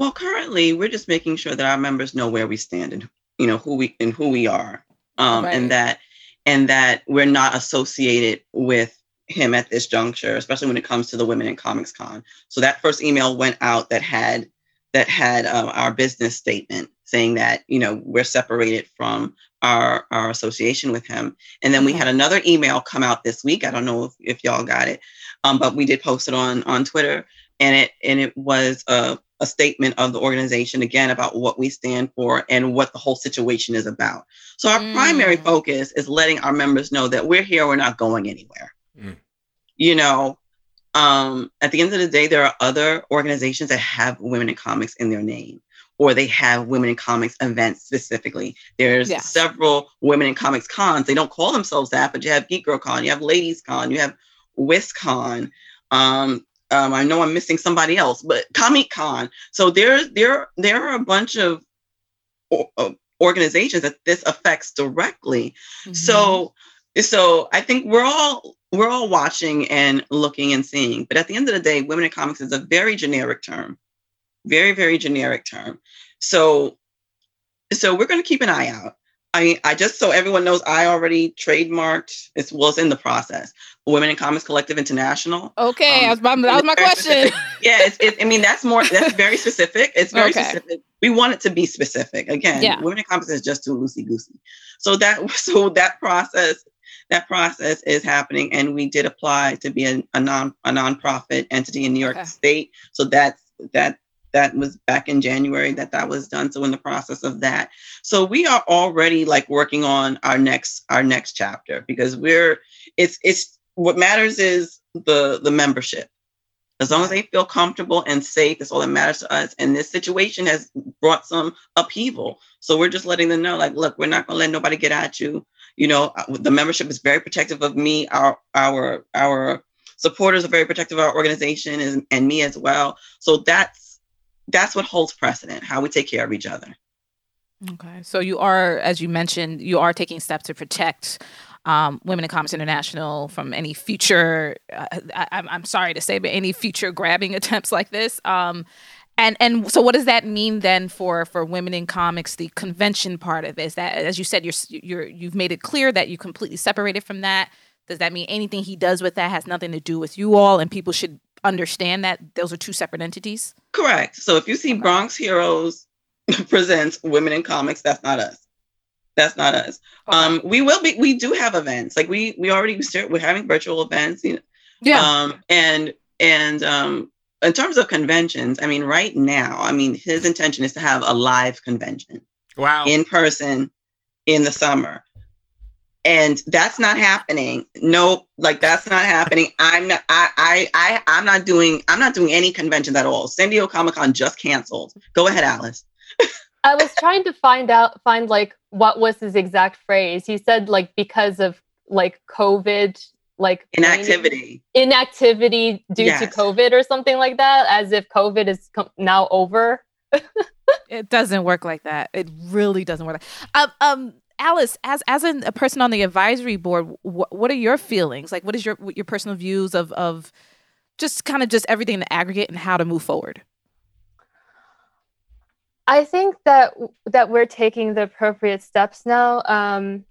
Well, currently, we're just making sure that our members know where we stand and you know who we and who we are, um, right. and that and that we're not associated with him at this juncture, especially when it comes to the Women in Comics Con. So that first email went out that had that had uh, our business statement saying that you know we're separated from our our association with him, and then we had another email come out this week. I don't know if, if y'all got it, um, but we did post it on on Twitter, and it and it was a a statement of the organization again about what we stand for and what the whole situation is about. So our mm. primary focus is letting our members know that we're here, we're not going anywhere. Mm. You know, um, at the end of the day, there are other organizations that have women in comics in their name, or they have women in comics events specifically. There's yeah. several women in comics cons. They don't call themselves that, but you have Geek Girl Con, you have Ladies Con, you have WisCon. Um, um, I know I'm missing somebody else, but Comic Con. So there, there, there are a bunch of, of organizations that this affects directly. Mm-hmm. So, so I think we're all we're all watching and looking and seeing. But at the end of the day, women in comics is a very generic term, very very generic term. So so we're going to keep an eye out. I mean, I just so everyone knows, I already trademarked. It was in the process. Women in Comics Collective International. Okay, um, that was my question. [LAUGHS] yeah, it's, it, I mean that's more that's very specific. It's very okay. specific. We want it to be specific. Again, yeah. Women in Comics is just too loosey goosey. So that [LAUGHS] so that process that process is happening, and we did apply to be a, a non a nonprofit entity in New York okay. State. So that's that that was back in January that that was done. So in the process of that, so we are already like working on our next our next chapter because we're it's it's what matters is the the membership. As long as they feel comfortable and safe, that's all that matters to us. And this situation has brought some upheaval. So we're just letting them know, like, look, we're not going to let nobody get at you. You know, uh, the membership is very protective of me. Our our our supporters are very protective of our organization and, and me as well. So that's that's what holds precedent, how we take care of each other. Okay. So you are, as you mentioned, you are taking steps to protect um, Women in Comics International from any future, uh, I, am sorry to say, but any future grabbing [LAUGHS] attempts like this. Um, and and so what does that mean then for for women in comics the convention part of it is that as you said you're you're you've made it clear that you completely separated from that does that mean anything he does with that has nothing to do with you all and people should understand that those are two separate entities? Correct. So if you see Bronx Heroes [LAUGHS] presents Women in Comics, that's not us. That's not us. Okay. Um, we will be. We do have events. Like we we already start. We're having virtual events. You know, yeah. Um, and and um, in terms of conventions, I mean, right now, I mean, his intention is to have a live convention. Wow. In person in the summer and that's not happening. No like that's not happening. I'm not i i, I i'm not doing i'm not doing any conventions at all. San diego comic-con just canceled. Go ahead alice. [LAUGHS] I was trying to find out find like what was his exact phrase. He said like because of like covid like inactivity. Inactivity due yes. to covid or something like that as if covid is com- now over. [LAUGHS] It doesn't work like that. It really doesn't work. Like- um, um Alice, as as an, a person on the advisory board, wh- what are your feelings? Like, what is your your personal views of of just kind of just everything in the aggregate and how to move forward? I think that that we're taking the appropriate steps now. Um,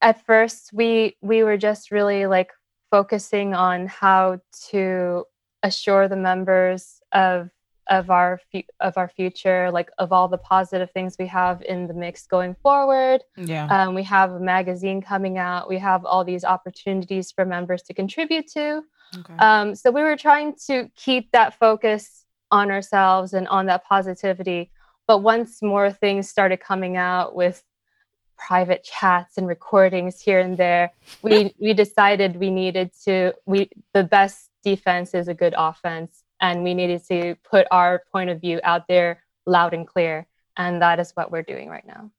at first, we we were just really like focusing on how to assure the members of of our fu- of our future like of all the positive things we have in the mix going forward. Yeah. Um, we have a magazine coming out. We have all these opportunities for members to contribute to. Okay. um, so we were trying to keep that focus on ourselves and on that positivity. But once more things started coming out with private chats and recordings here and there we [LAUGHS] we decided we needed to we the best defense is a good offense and we needed to put our point of view out there loud and clear and that is what we're doing right now.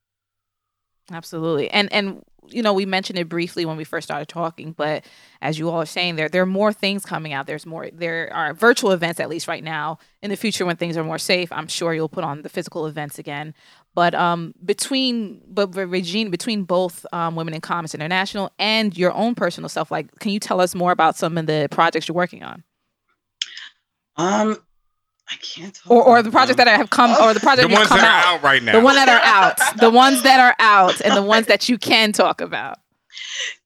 Absolutely. And and you know we mentioned it briefly when we first started talking but as you all are saying there there are more things coming out. There's more there are virtual events at least right now. In the future when things are more safe i'm sure you'll put on the physical events again. But um between but regine between both um, women in comics international and your own personal stuff like can you tell us more about some of the projects you're working on um, I can't. Or, or the projects that I have come, or the projects the ones that are out. out right now. The ones that are out, the [LAUGHS] ones that are out, and the ones that you can talk about.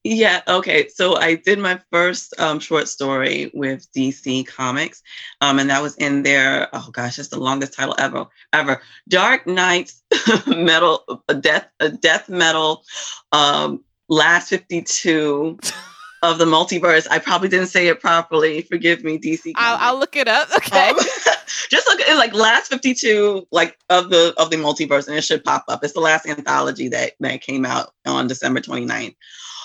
Yeah. Okay. So I did my first um, short story with DC Comics, um, and that was in their oh gosh, that's the longest title ever. Ever. Dark Knights [LAUGHS] metal, death, death metal, um, last fifty two of the multiverse. I probably didn't say it properly. Forgive me, DC. I'll, I'll, look it up. [LAUGHS] Okay. Um, [LAUGHS] just look at like last 52 like of the of the multiverse and it should pop up. It's the last anthology that that came out on December 29th.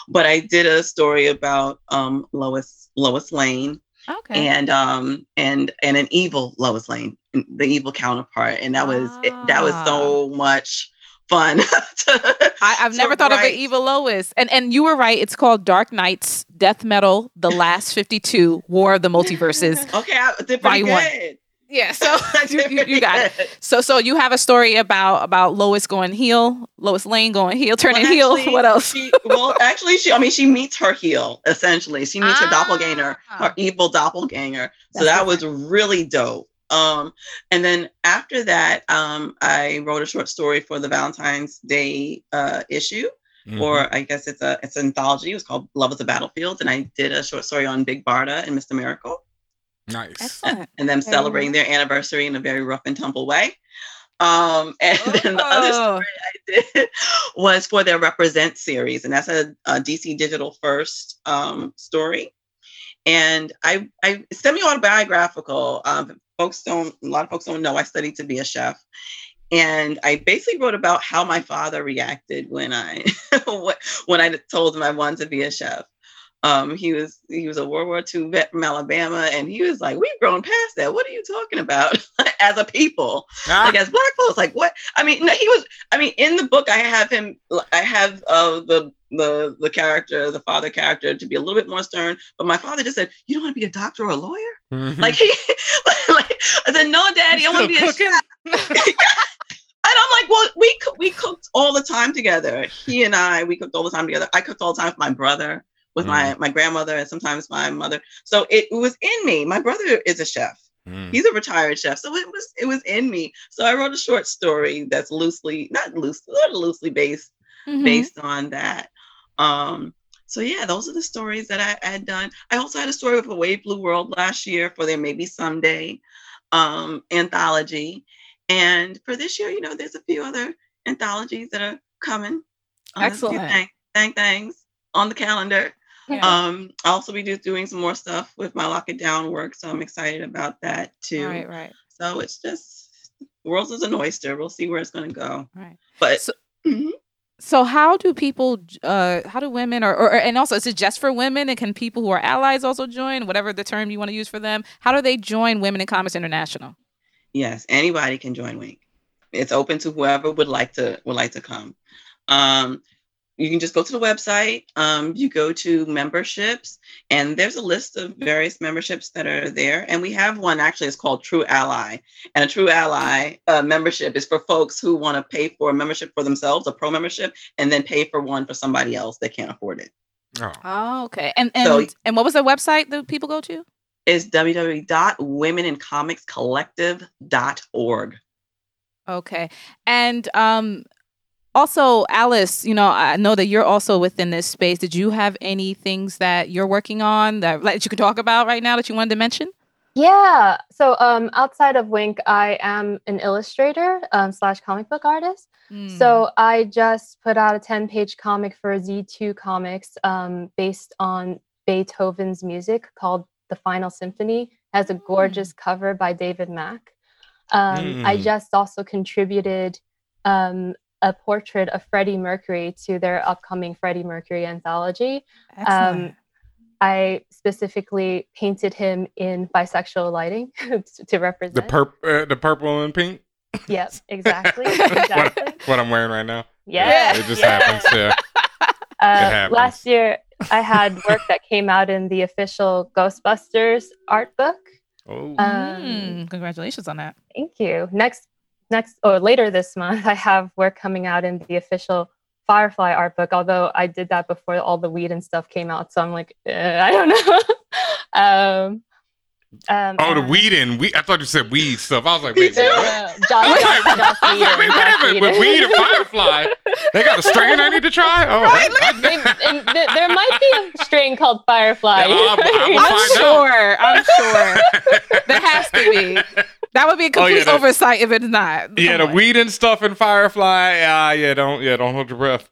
But I did a story about um Lois Lois Lane. Okay. And um and and an evil Lois Lane, the evil counterpart. And that was ah. that was so ah. much fun. to, [LAUGHS] I, have never thought write. of an evil Lois, and and you were right. It's called Dark Knights, Death Metal, The Last Fifty Two, War of the Multiverses. [LAUGHS] okay, I did pretty good. One. Yeah, so [LAUGHS] you, you, you got it. So so you have a story about about Lois going heel, Lois Lane going heel, turning heel. actually, What else? She, well, actually, she. I mean, she meets her heel. Essentially, she meets her doppelganger, her ah. evil doppelganger. So That's that was really dope. Um, and then after that, um, I wrote a short story for the Valentine's Day uh, issue, or I guess it's a it's an anthology. It was called Love is a Battlefield, and I did a short story on Big Barda and Mr. Miracle Nice. Excellent. and them Very celebrating their anniversary in a very rough and tumble way. Um, [LAUGHS] and then the other Oh. story I did [LAUGHS] was for their Represent series, and that's a, a DC Digital First um, story. And I, I semi-autobiographical. Um, folks don't, a lot of folks don't know I studied to be a chef, and I basically wrote about how my father reacted when I [LAUGHS] when I told him I wanted to be a chef. Um, he was he was a World War II vet from Alabama, and he was like, "We've grown past that. What are you talking about [LAUGHS] as a people, like as black folks? Like what? I mean, no, he was. I mean, in the book, I have him. I have uh, the the the character, the father character, to be a little bit more stern. But my father just said, "You don't want to be a doctor or a lawyer." Mm-hmm. Like he, [LAUGHS] like I said, "No, Daddy, I want to be a chef." [LAUGHS] And I'm like, well, we cook, we cooked all the time together. He and I, we cooked all the time together. I cooked all the time with my brother, with my my grandmother, and sometimes my mother. So it, was in me. My brother is a chef. Mm. He's a retired chef, so it was it was in me. So I wrote a short story that's loosely, not loosely, sort of loosely based Mhm. based on that. Um, so yeah, those are the stories that I, I had done. I also had a story with a Wave Blue World last year for their Maybe Someday um, anthology. And for this year, you know, there's a few other anthologies that are coming. There's a few Excellent. Thing, thing, things on the calendar. Yeah. Um, I'll also be do, doing some more stuff with my Lockett Down work. So I'm excited about that too. Right, right. So it's just, the world is an oyster. We'll see where it's going to go. Right. But So- [CLEARS THROAT] Mhm. So how do people uh how do women or, or and also is it just for women and can people who are allies also join whatever the term you want to use for them how do they join women in comics international Yes, anybody can join Wink. It's open to whoever would like to would like to come. Um, you can just go to the website. Um, you go to memberships, and there's a list of various memberships that are there. And we have one actually. It's called True Ally, and a True Ally uh, membership is for folks who want to pay for a membership for themselves, a pro membership, and then pay for one for somebody else that can't afford it. Oh. oh okay and and So- and what was the website that people go to It's www.womenincomicscollective.org. okay and um also alice you know i know that you're also within this space did you have any things that you're working on that, that you can talk about right now that you wanted to mention Yeah. So um, outside of Wink, I am an illustrator um, slash comic book artist. So I just put out a 10 page comic for Z2 Comics um, based on Beethoven's music called The Final Symphony. It has a gorgeous cover by David Mack. Um, I Mm. just also contributed um, a portrait of Freddie Mercury to their upcoming Freddie Mercury anthology. Um, I specifically painted him in bisexual lighting [LAUGHS] to represent. The purp, uh, the purple and pink. Yep, [LAUGHS] exactly. what, exactly. what I'm wearing right now. Yeah. it just Yeah. happens. Yeah. [LAUGHS] Uh, happens. last year, I had work that came out in the official Ghostbusters art book. Oh. Um, Mm, congratulations on that Thank you. Next, next, or later this month, [LAUGHS] I have work coming out in the official Firefly art book. Although I did that before all the weed and stuff came out, so I'm like, uh, I don't know. [LAUGHS] um, um, Oh, the and- weed and weed. I thought you said weed stuff. I was like, wait, Uh, what? [LAUGHS] Joss- I was like, Joss- Joss I was like, wait, what Joss happened with weed and firefly? They got a strain I need to try. Oh, I- They- and th- there might be a strain called Firefly. Yeah, I'm- I'm You gonna know? sure i'm sure there has to be that would be a Oh, yeah, complete the- oversight if it's not yeah, the weed and stuff and firefly. Uh, yeah, don't yeah, don't hold your breath.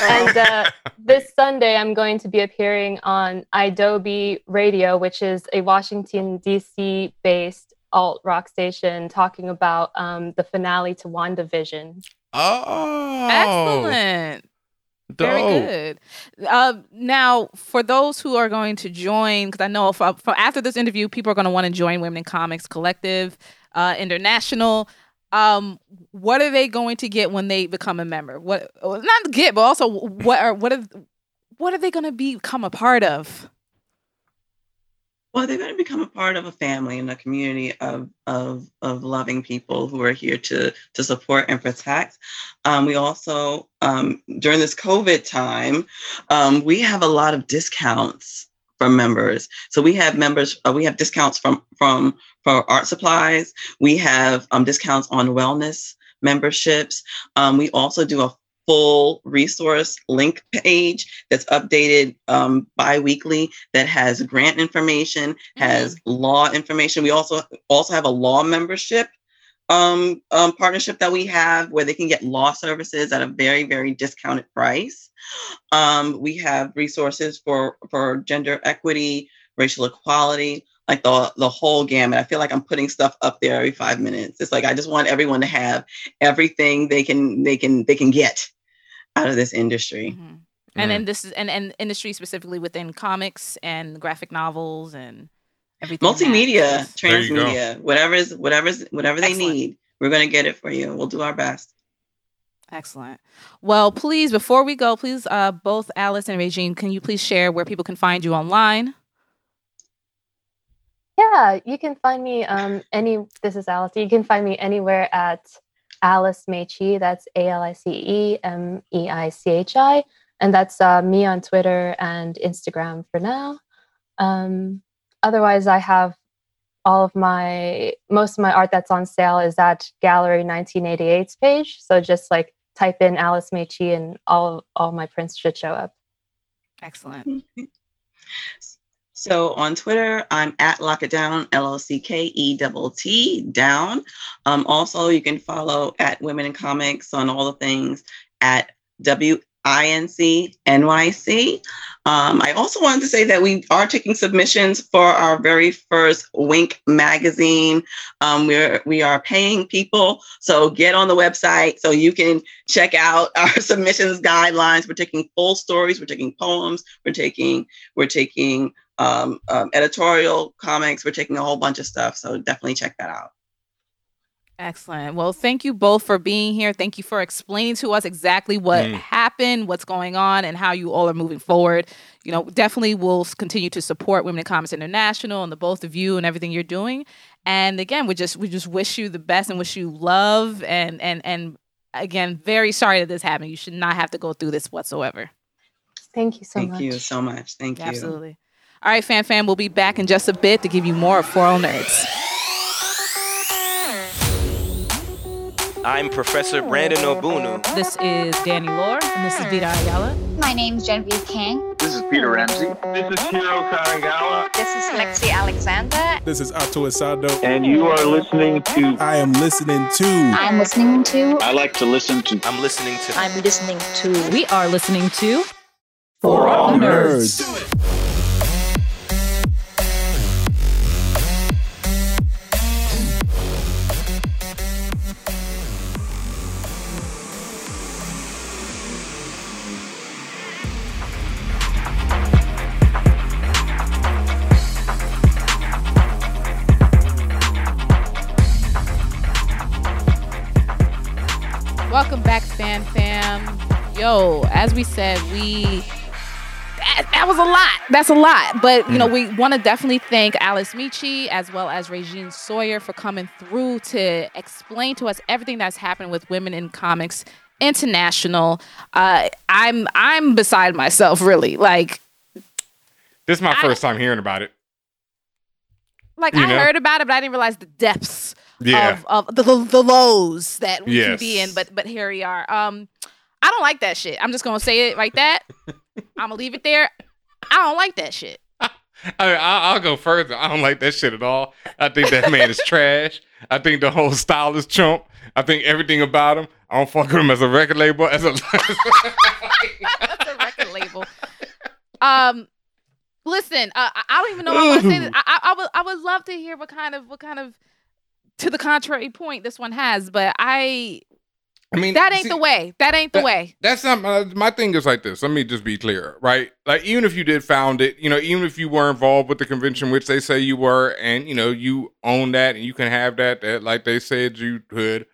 and uh, [LAUGHS] this Sunday, I'm going to be appearing on Adobe Radio, which is a Washington, D.C. based alt rock station talking about um, the finale to WandaVision. Oh, excellent Very good. Uh, now, for those who are going to join, because I know if, uh, for after this interview, people are going to want to join Women in Comics Collective uh, International. Um, what are they going to get when they become a member? What not get, but also what are what are what are they going to become a part of? Well, they're going to become a part of a family and a community of of of loving people who are here to to support and protect. Um, we also um, during this COVID time, um, we have a lot of discounts for members. So we have members, uh, we have discounts from from for art supplies. We have um, discounts on wellness memberships. Um, we also do a full resource link page that's updated um, bi-weekly that has grant information has law information. We also also have a law membership um, um, partnership that we have where they can get law services at a very very discounted price. Um, we have resources for for gender equity racial equality like the the whole gamut. I feel like I'm putting stuff up there every five minutes. It's like I just want everyone to have everything they can they can they can get out of this industry. Mm-hmm. And then this is and, and industry specifically within comics and graphic novels and everything. Multimedia, There you go. transmedia, whatever's whatever's whatever they Excellent. need, we're gonna get it for you. We'll do our best. Excellent. Well, please, before we go, please, uh, both Alice and Regine, can you please share where people can find you online? Yeah, you can find me um any this is Alice. You can find me anywhere at Alice Meichi. That's A L I C E M E I C H I. And that's uh, me on Twitter and Instagram for now. Um, otherwise I have all of my most of my art that's on sale is at Gallery 1988's page. So just like type in Alice Meichi and all all my prints should show up. Excellent. [LAUGHS] So on Twitter, I'm at Lockett Down, L O C K E T down. Um, also, you can follow at Women in Comics on all the things at W I N C N Y C. Um, I also wanted to say that we are taking submissions for our very first Wink magazine. Um, we're we are paying people, so get on the website so you can check out [LAUGHS] our submissions guidelines. We're taking full stories, we're taking poems, we're taking we're taking um, um, editorial comics. We're taking a whole bunch of stuff. So definitely check that out. Excellent. Well, thank you both for being here. Thank you for explaining to us exactly what Mm. happened, what's going on, and how you all are moving forward. You know, definitely we'll continue to support Women in Comics International and the both of you and everything you're doing. And again, we just we just wish you the best and wish you love and and and again, very sorry that this happened. You should not have to go through this whatsoever. Thank you so Thank much. Thank you so much. Thank you. Absolutely. All right, fan fam, we'll be back in just a bit to give you more of For All Nerds. I'm Professor Brandon Ogbunu. This is Danny Lore, and this is Vita Ayala. My name's Genevieve Kang. This is Peter Ramsey. This is Hiro Kanagawa, This is Lexi Alexander. This is Ato Essandoh. and you are listening to I am listening to I'm listening to I like to listen to I'm listening to I'm listening to We are listening to For All Nerds. Welcome Yo, as we said, we that, that was a lot. That's a lot. But you know, we want to definitely thank Alice Meichi as well as Regine Sawyer for coming through to explain to us everything that's happened with women in comics international. Uh, I'm I'm beside myself, really. Like This is my first time hearing about it. like You I know? heard about it, but I didn't realize the depths Yeah. of, of the, the the lows that we can be in. But but here we are. Um, I don't like that shit. I'm just gonna say it like that. I'm gonna leave it there. I don't like that shit. I, I, I'll go further. I don't like that shit at all. I think that man is trash. I think the whole style is chump. I think everything about him. I don't fuck with him as a record label. As a [LAUGHS] That's a record label. Um, listen, uh, I- don't even know how to say this. I, I, I would I would love to hear what kind of what kind of to the contrary point this one has, but I I mean, that ain't see, the way. That ain't the that- way. That's not my, my thing. Is like this. Let me just be clear, right? Like even if you did found it, you know, even if you were involved with the convention, which they say you were, and you know you own that and you can have that, that like they said you could.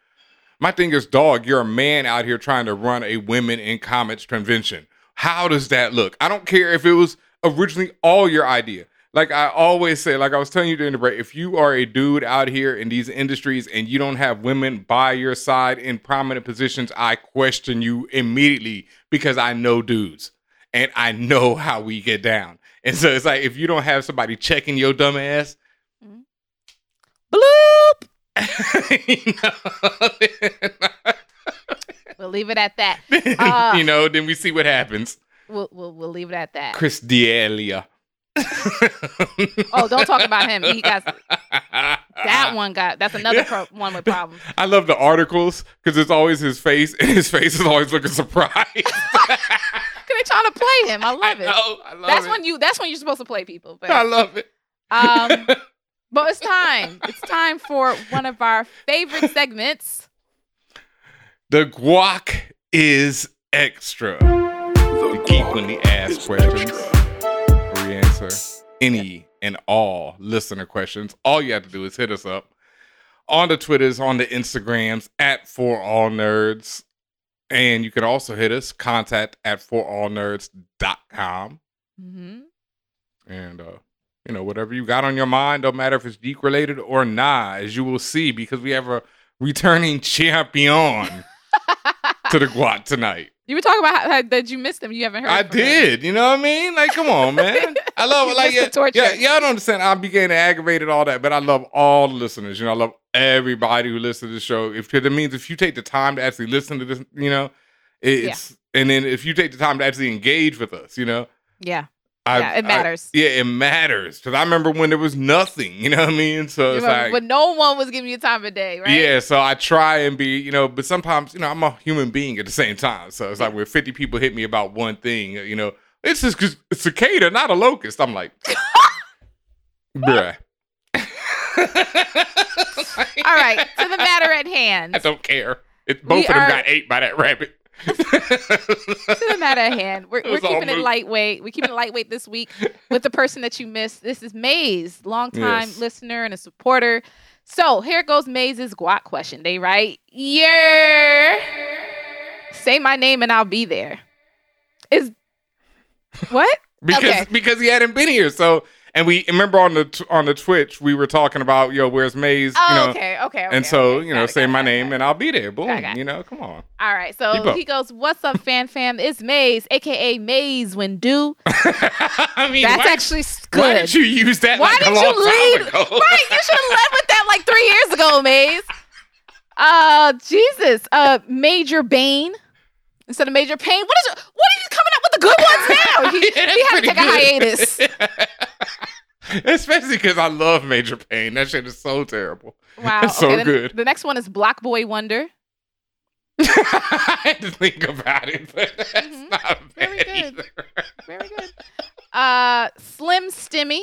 My thing is, dog, you're a man out here trying to run a women in comics convention. How does that look? I don't care if it was originally all your idea. Like I always say, like I was telling you during the break, if you are a dude out here in these industries and you don't have women by your side in prominent positions, I question you immediately because I know dudes and I know [LAUGHS] how we get down. And so it's like if you don't have somebody checking your dumb ass, Bloop. you [LAUGHS] know, We'll leave it at that. [LAUGHS] Uh, you know, then we see what happens. We'll, we'll we'll leave it at that. Chris D'Elia. [LAUGHS] Oh, don't talk about him. He got that one. Got that's another pro- one with problems. I love the articles because it's always his face, and his face is always looking surprised. [LAUGHS] Cause they trying to play him. I love it. know, I love that's it. when you. That's when you're supposed to play people. But I love it. Um, [LAUGHS] but it's time. It's time for one of our favorite segments. The guac is extra. The geek when the ask questions. Where we answer any and all listener questions. All you have to do is hit us up on the Twitters, on the Instagrams at For All Nerds. And you can also hit us contact at forallnerds.com. Mm-hmm. And uh, you know, whatever you got on your mind, don't matter if it's geek related or not, as you will see, because we have a returning [LAUGHS] champion to the [LAUGHS] guac tonight. You were talking about how, how, that you missed them. You haven't heard. I did. You know what I mean? Like, come on, man. [LAUGHS] I love it. Like, yeah, yeah, y'all don't understand. I'm began aggravated all that, but I love all the listeners. You know, I love everybody who listens to the show. If it means if you take the time to actually listen to this, you know, it's and then if you take the time to actually engage with us, you know, Yeah. I- Yeah, it I- matters. yeah, it matters because I remember when there was nothing. [LAUGHS] You know what I mean? So it's like, when no one was giving you time of day, right? yeah. So I try and be, you know, but sometimes, you know, I'm a human being at the same time. So it's like when 50 people hit me about one thing, you know, it's just because it's cicada, not a locust. I'm like, [LAUGHS] bruh. All right. To the matter at [LAUGHS] hand. I don't care. It, both We of them are- got ate by that rabbit. To the matter at hand. We're, we're keeping it lightweight. We're keeping it lightweight this week with the person that you missed. This is Maze, longtime Yes. listener and a supporter. So here goes Maze's guac question. They write, Yeah. Say my name and I'll be there. Is what? because Okay. because he hadn't been here. So and we remember on the on the Twitch we were talking about yo where's Maze, Oh, you know, okay, okay, okay. and so okay. you know it, say my it, name and I'll be there. Boom, you know, come on. All right, so he goes, "What's up, fan fam? It's Maze, aka Maze when due." [LAUGHS] I mean, That's why- actually good. Why did you use that Why like did you lead? [LAUGHS] right, you should have led with that like three years ago, Maze. Uh, Jesus. Uh, Major Bane instead of Major Pain. What is? What are you coming the good ones now? [LAUGHS] He, Yeah, he had to take a hiatus. [LAUGHS] Especially because I love Major Pain. That shit is so terrible. Wow. It's so okay, the- good. The next one is Black Boy Wonder. [LAUGHS] I had to think about it, but that's Mhm. not Very good. either. Very good. Uh, Slim Stimmy.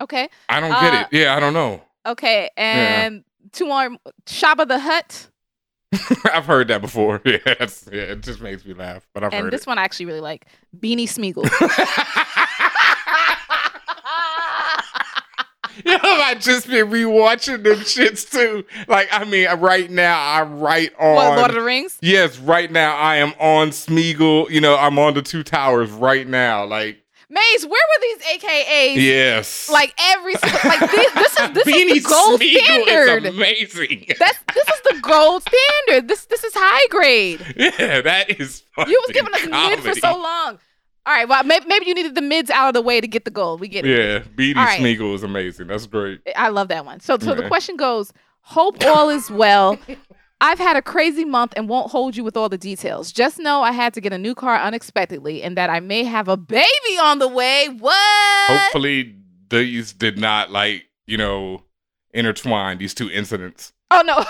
Okay. I don't get Uh, it. Yeah, I don't know. Okay. And two more. Shabba the Hut. [LAUGHS] I've heard that before. [LAUGHS] Yeah, yeah, it just makes me laugh. But I've And heard this it. one I actually really like. Beanie Smeagol. [LAUGHS] You know, I just been rewatching them shits too. Like, I mean, right now I'm right on. what, Lord of the Rings? Yes, right now I am on Smeagol. You know, I'm on the two towers right now. Like, Maze, where were these AKAs? yes. Like every like this, this is this Beanie is the gold Smeagol standard. is amazing. That's this is the gold standard. This this is high grade. yeah, that is. You was giving us mid for so long. All right, well maybe, maybe you needed the mids out of the way to get the gold. We get it. Yeah, Beanie right. Smeagol is amazing. That's great. I love that one. So so the question goes: Hope all is well. [LAUGHS] I've had a crazy month and won't hold you with all the details. Just know I had to get a new car unexpectedly and that I may have a baby on the way. What? Hopefully, these did not like you know intertwine these two incidents. Oh no.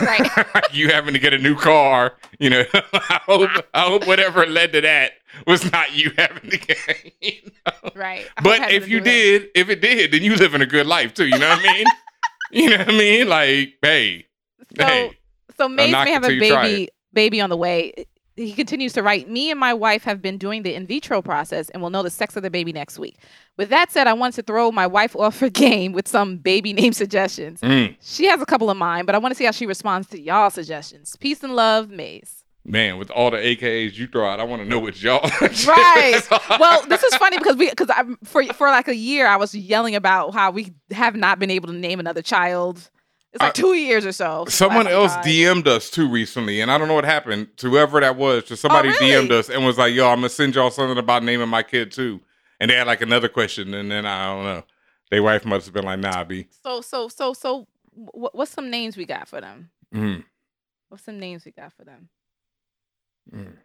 [LAUGHS] right. [LAUGHS] you having to get a new car, you know. [LAUGHS] I hope I hope whatever led to that was not you having to get. You know? Right. I But if you do it. did, if it did, then you living a good life too. You know what I mean? you know what I mean? Like, hey, So, hey, so Maze knock may have a till you try baby baby on the way. He continues to write, Me and my wife have been doing the in vitro process and will know the sex of the baby next week. With that said, I wanted to throw my wife off her [LAUGHS] game with some baby name suggestions. Mm. She has a couple of mine, but I want to see how she responds to y'all suggestions. Peace and love, Maze. Man, with all the AKAs you throw out, I want to know what y'all. [LAUGHS] right. Well, this is funny because we because I for for like a year I was yelling about how we have not been able to name another child. It's like I- two years or so. Someone Oh else. DM'd us too recently, and I don't know what happened to whoever that was. Just somebody Oh, really? DM'd us and was like, "Yo, I'm gonna send y'all something about naming my kid too." And they had like another question, and then I don't know. Their wife must have been like, "Nah, B." So so so so wh- what's some names we got for them? Mm, What's some names we got for them? mm.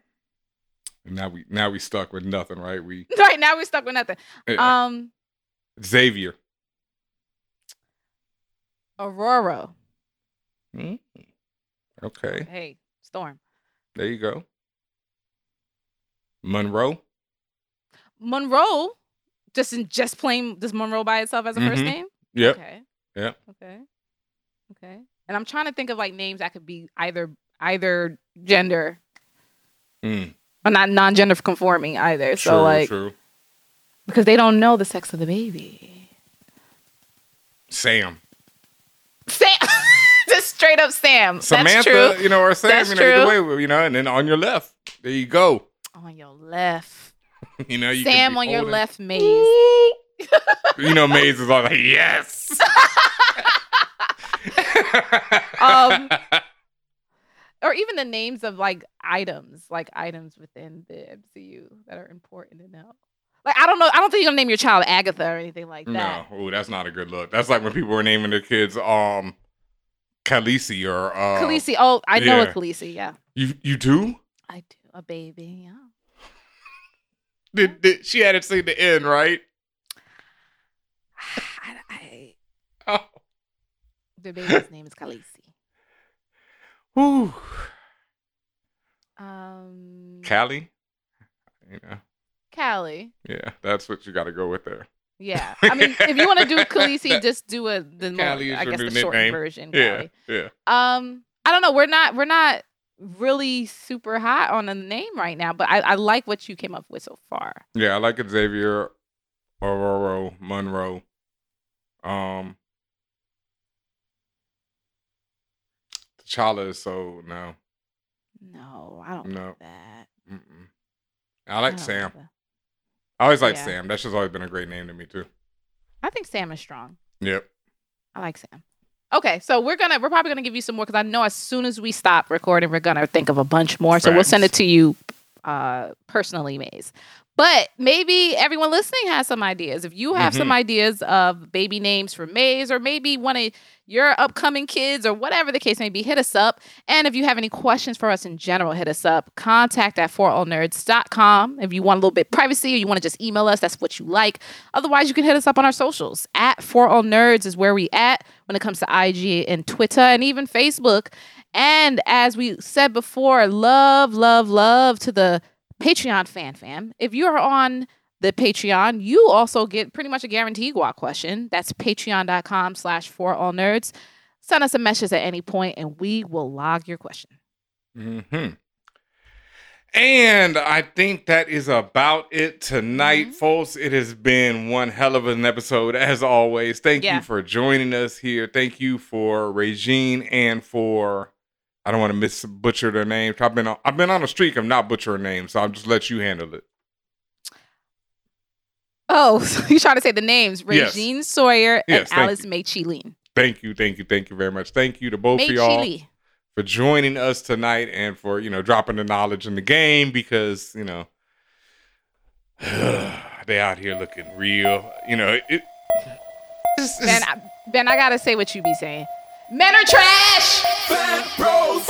And now we now we stuck with nothing, right? We [LAUGHS] Right now we're stuck with nothing. Yeah. Um, Xavier. Aurora. Mm. Okay, Hey, Storm. there you go. Monroe. Monroe. Just in just plain just Monroe by itself as a first Mhm. name. Yeah. Okay. Yep. Okay. Okay. And I'm trying to think of like names that could be either either gender Mm. or not non-gender conforming either. so like true. because they don't know the sex of the baby. Sam. Sam, [LAUGHS] just straight up Sam. Samantha, That's true. you know, or Sam, That's you know, either way, you know, and then on your left, there you go. On your left, [LAUGHS] You know, you Sam on your left, Maze. [LAUGHS] You know, Maze is all like, yes. um, or even the names of like items, like items within the MCU that are important to know. Like I don't know, I don't think you're gonna name your child Agatha or anything like that. no, ooh, that's not a good look. That's like when people were naming their kids um Khaleesi or uh Khaleesi. Oh, I know yeah. a Khaleesi. Yeah, You you do? I do. A baby. Yeah. [LAUGHS] Did, did she had it say the end, right? [SIGHS] I, I, Oh. the baby's name is Khaleesi. [LAUGHS] Whew. Um, Callie? You know. Callie. Yeah, that's what you gotta go with there. Yeah. [LAUGHS] I mean, if you want to do Khaleesi, just do a the more, is I guess the short nickname. version. Yeah, yeah. Um, I don't know. We're not we're not really super hot on a name right now, but I, I like what you came up with so far. Yeah, I like Xavier, Aurora, Monroe. Um T'Challa is so no. No, I don't know like that. Mm-mm. I like don't Sam. like. I always like Yeah. Sam. That's just always been a great name to me too. I think Sam is strong. Yep. I like Sam. Okay, so we're gonna we're probably gonna give you some more because I know as soon as we stop recording, we're gonna think of a bunch more. So we'll send it to you uh personally, Maze. But maybe everyone listening has some ideas. If you have some Mhm. ideas of baby names for Maze, or maybe one of your upcoming kids, or whatever the case may be, hit us up. And if you have any questions for us in general, hit us up. Contact at forallnerds.com. If you want a little bit of privacy or you want to just email us, that's what you like. Otherwise, you can hit us up on our socials. At For All Nerds is where we at when it comes to IG and Twitter and even Facebook. And as we said before, love, love, love to the Patreon fan fam. If you're on the Patreon, you also get pretty much a guaranteed guac question. That's patreon.com slash for all nerds. Send us a message at any point and we will log your question. hmm And I think that is about it tonight, Mm-hmm. folks. It has been one hell of an episode, as always. Thank Yeah. you for joining us here. Thank you for Regine and for I don't want to miss butcher their names. I've been on, I've been on a streak of not butchering names, so I'll just let you handle it. Oh, [LAUGHS] so you're trying to say the names Yes. Regine Sawyer and Yes, thank Alice. Meichi Li. Thank you, thank you, thank you very much. Thank you to both May of y'all Chile. for joining us tonight and for you know dropping the knowledge in the game because you know [SIGHS] they out here looking real. You know it. it it's- Ben, I, ben, I gotta say what you be saying. Men are trash. Bad bros.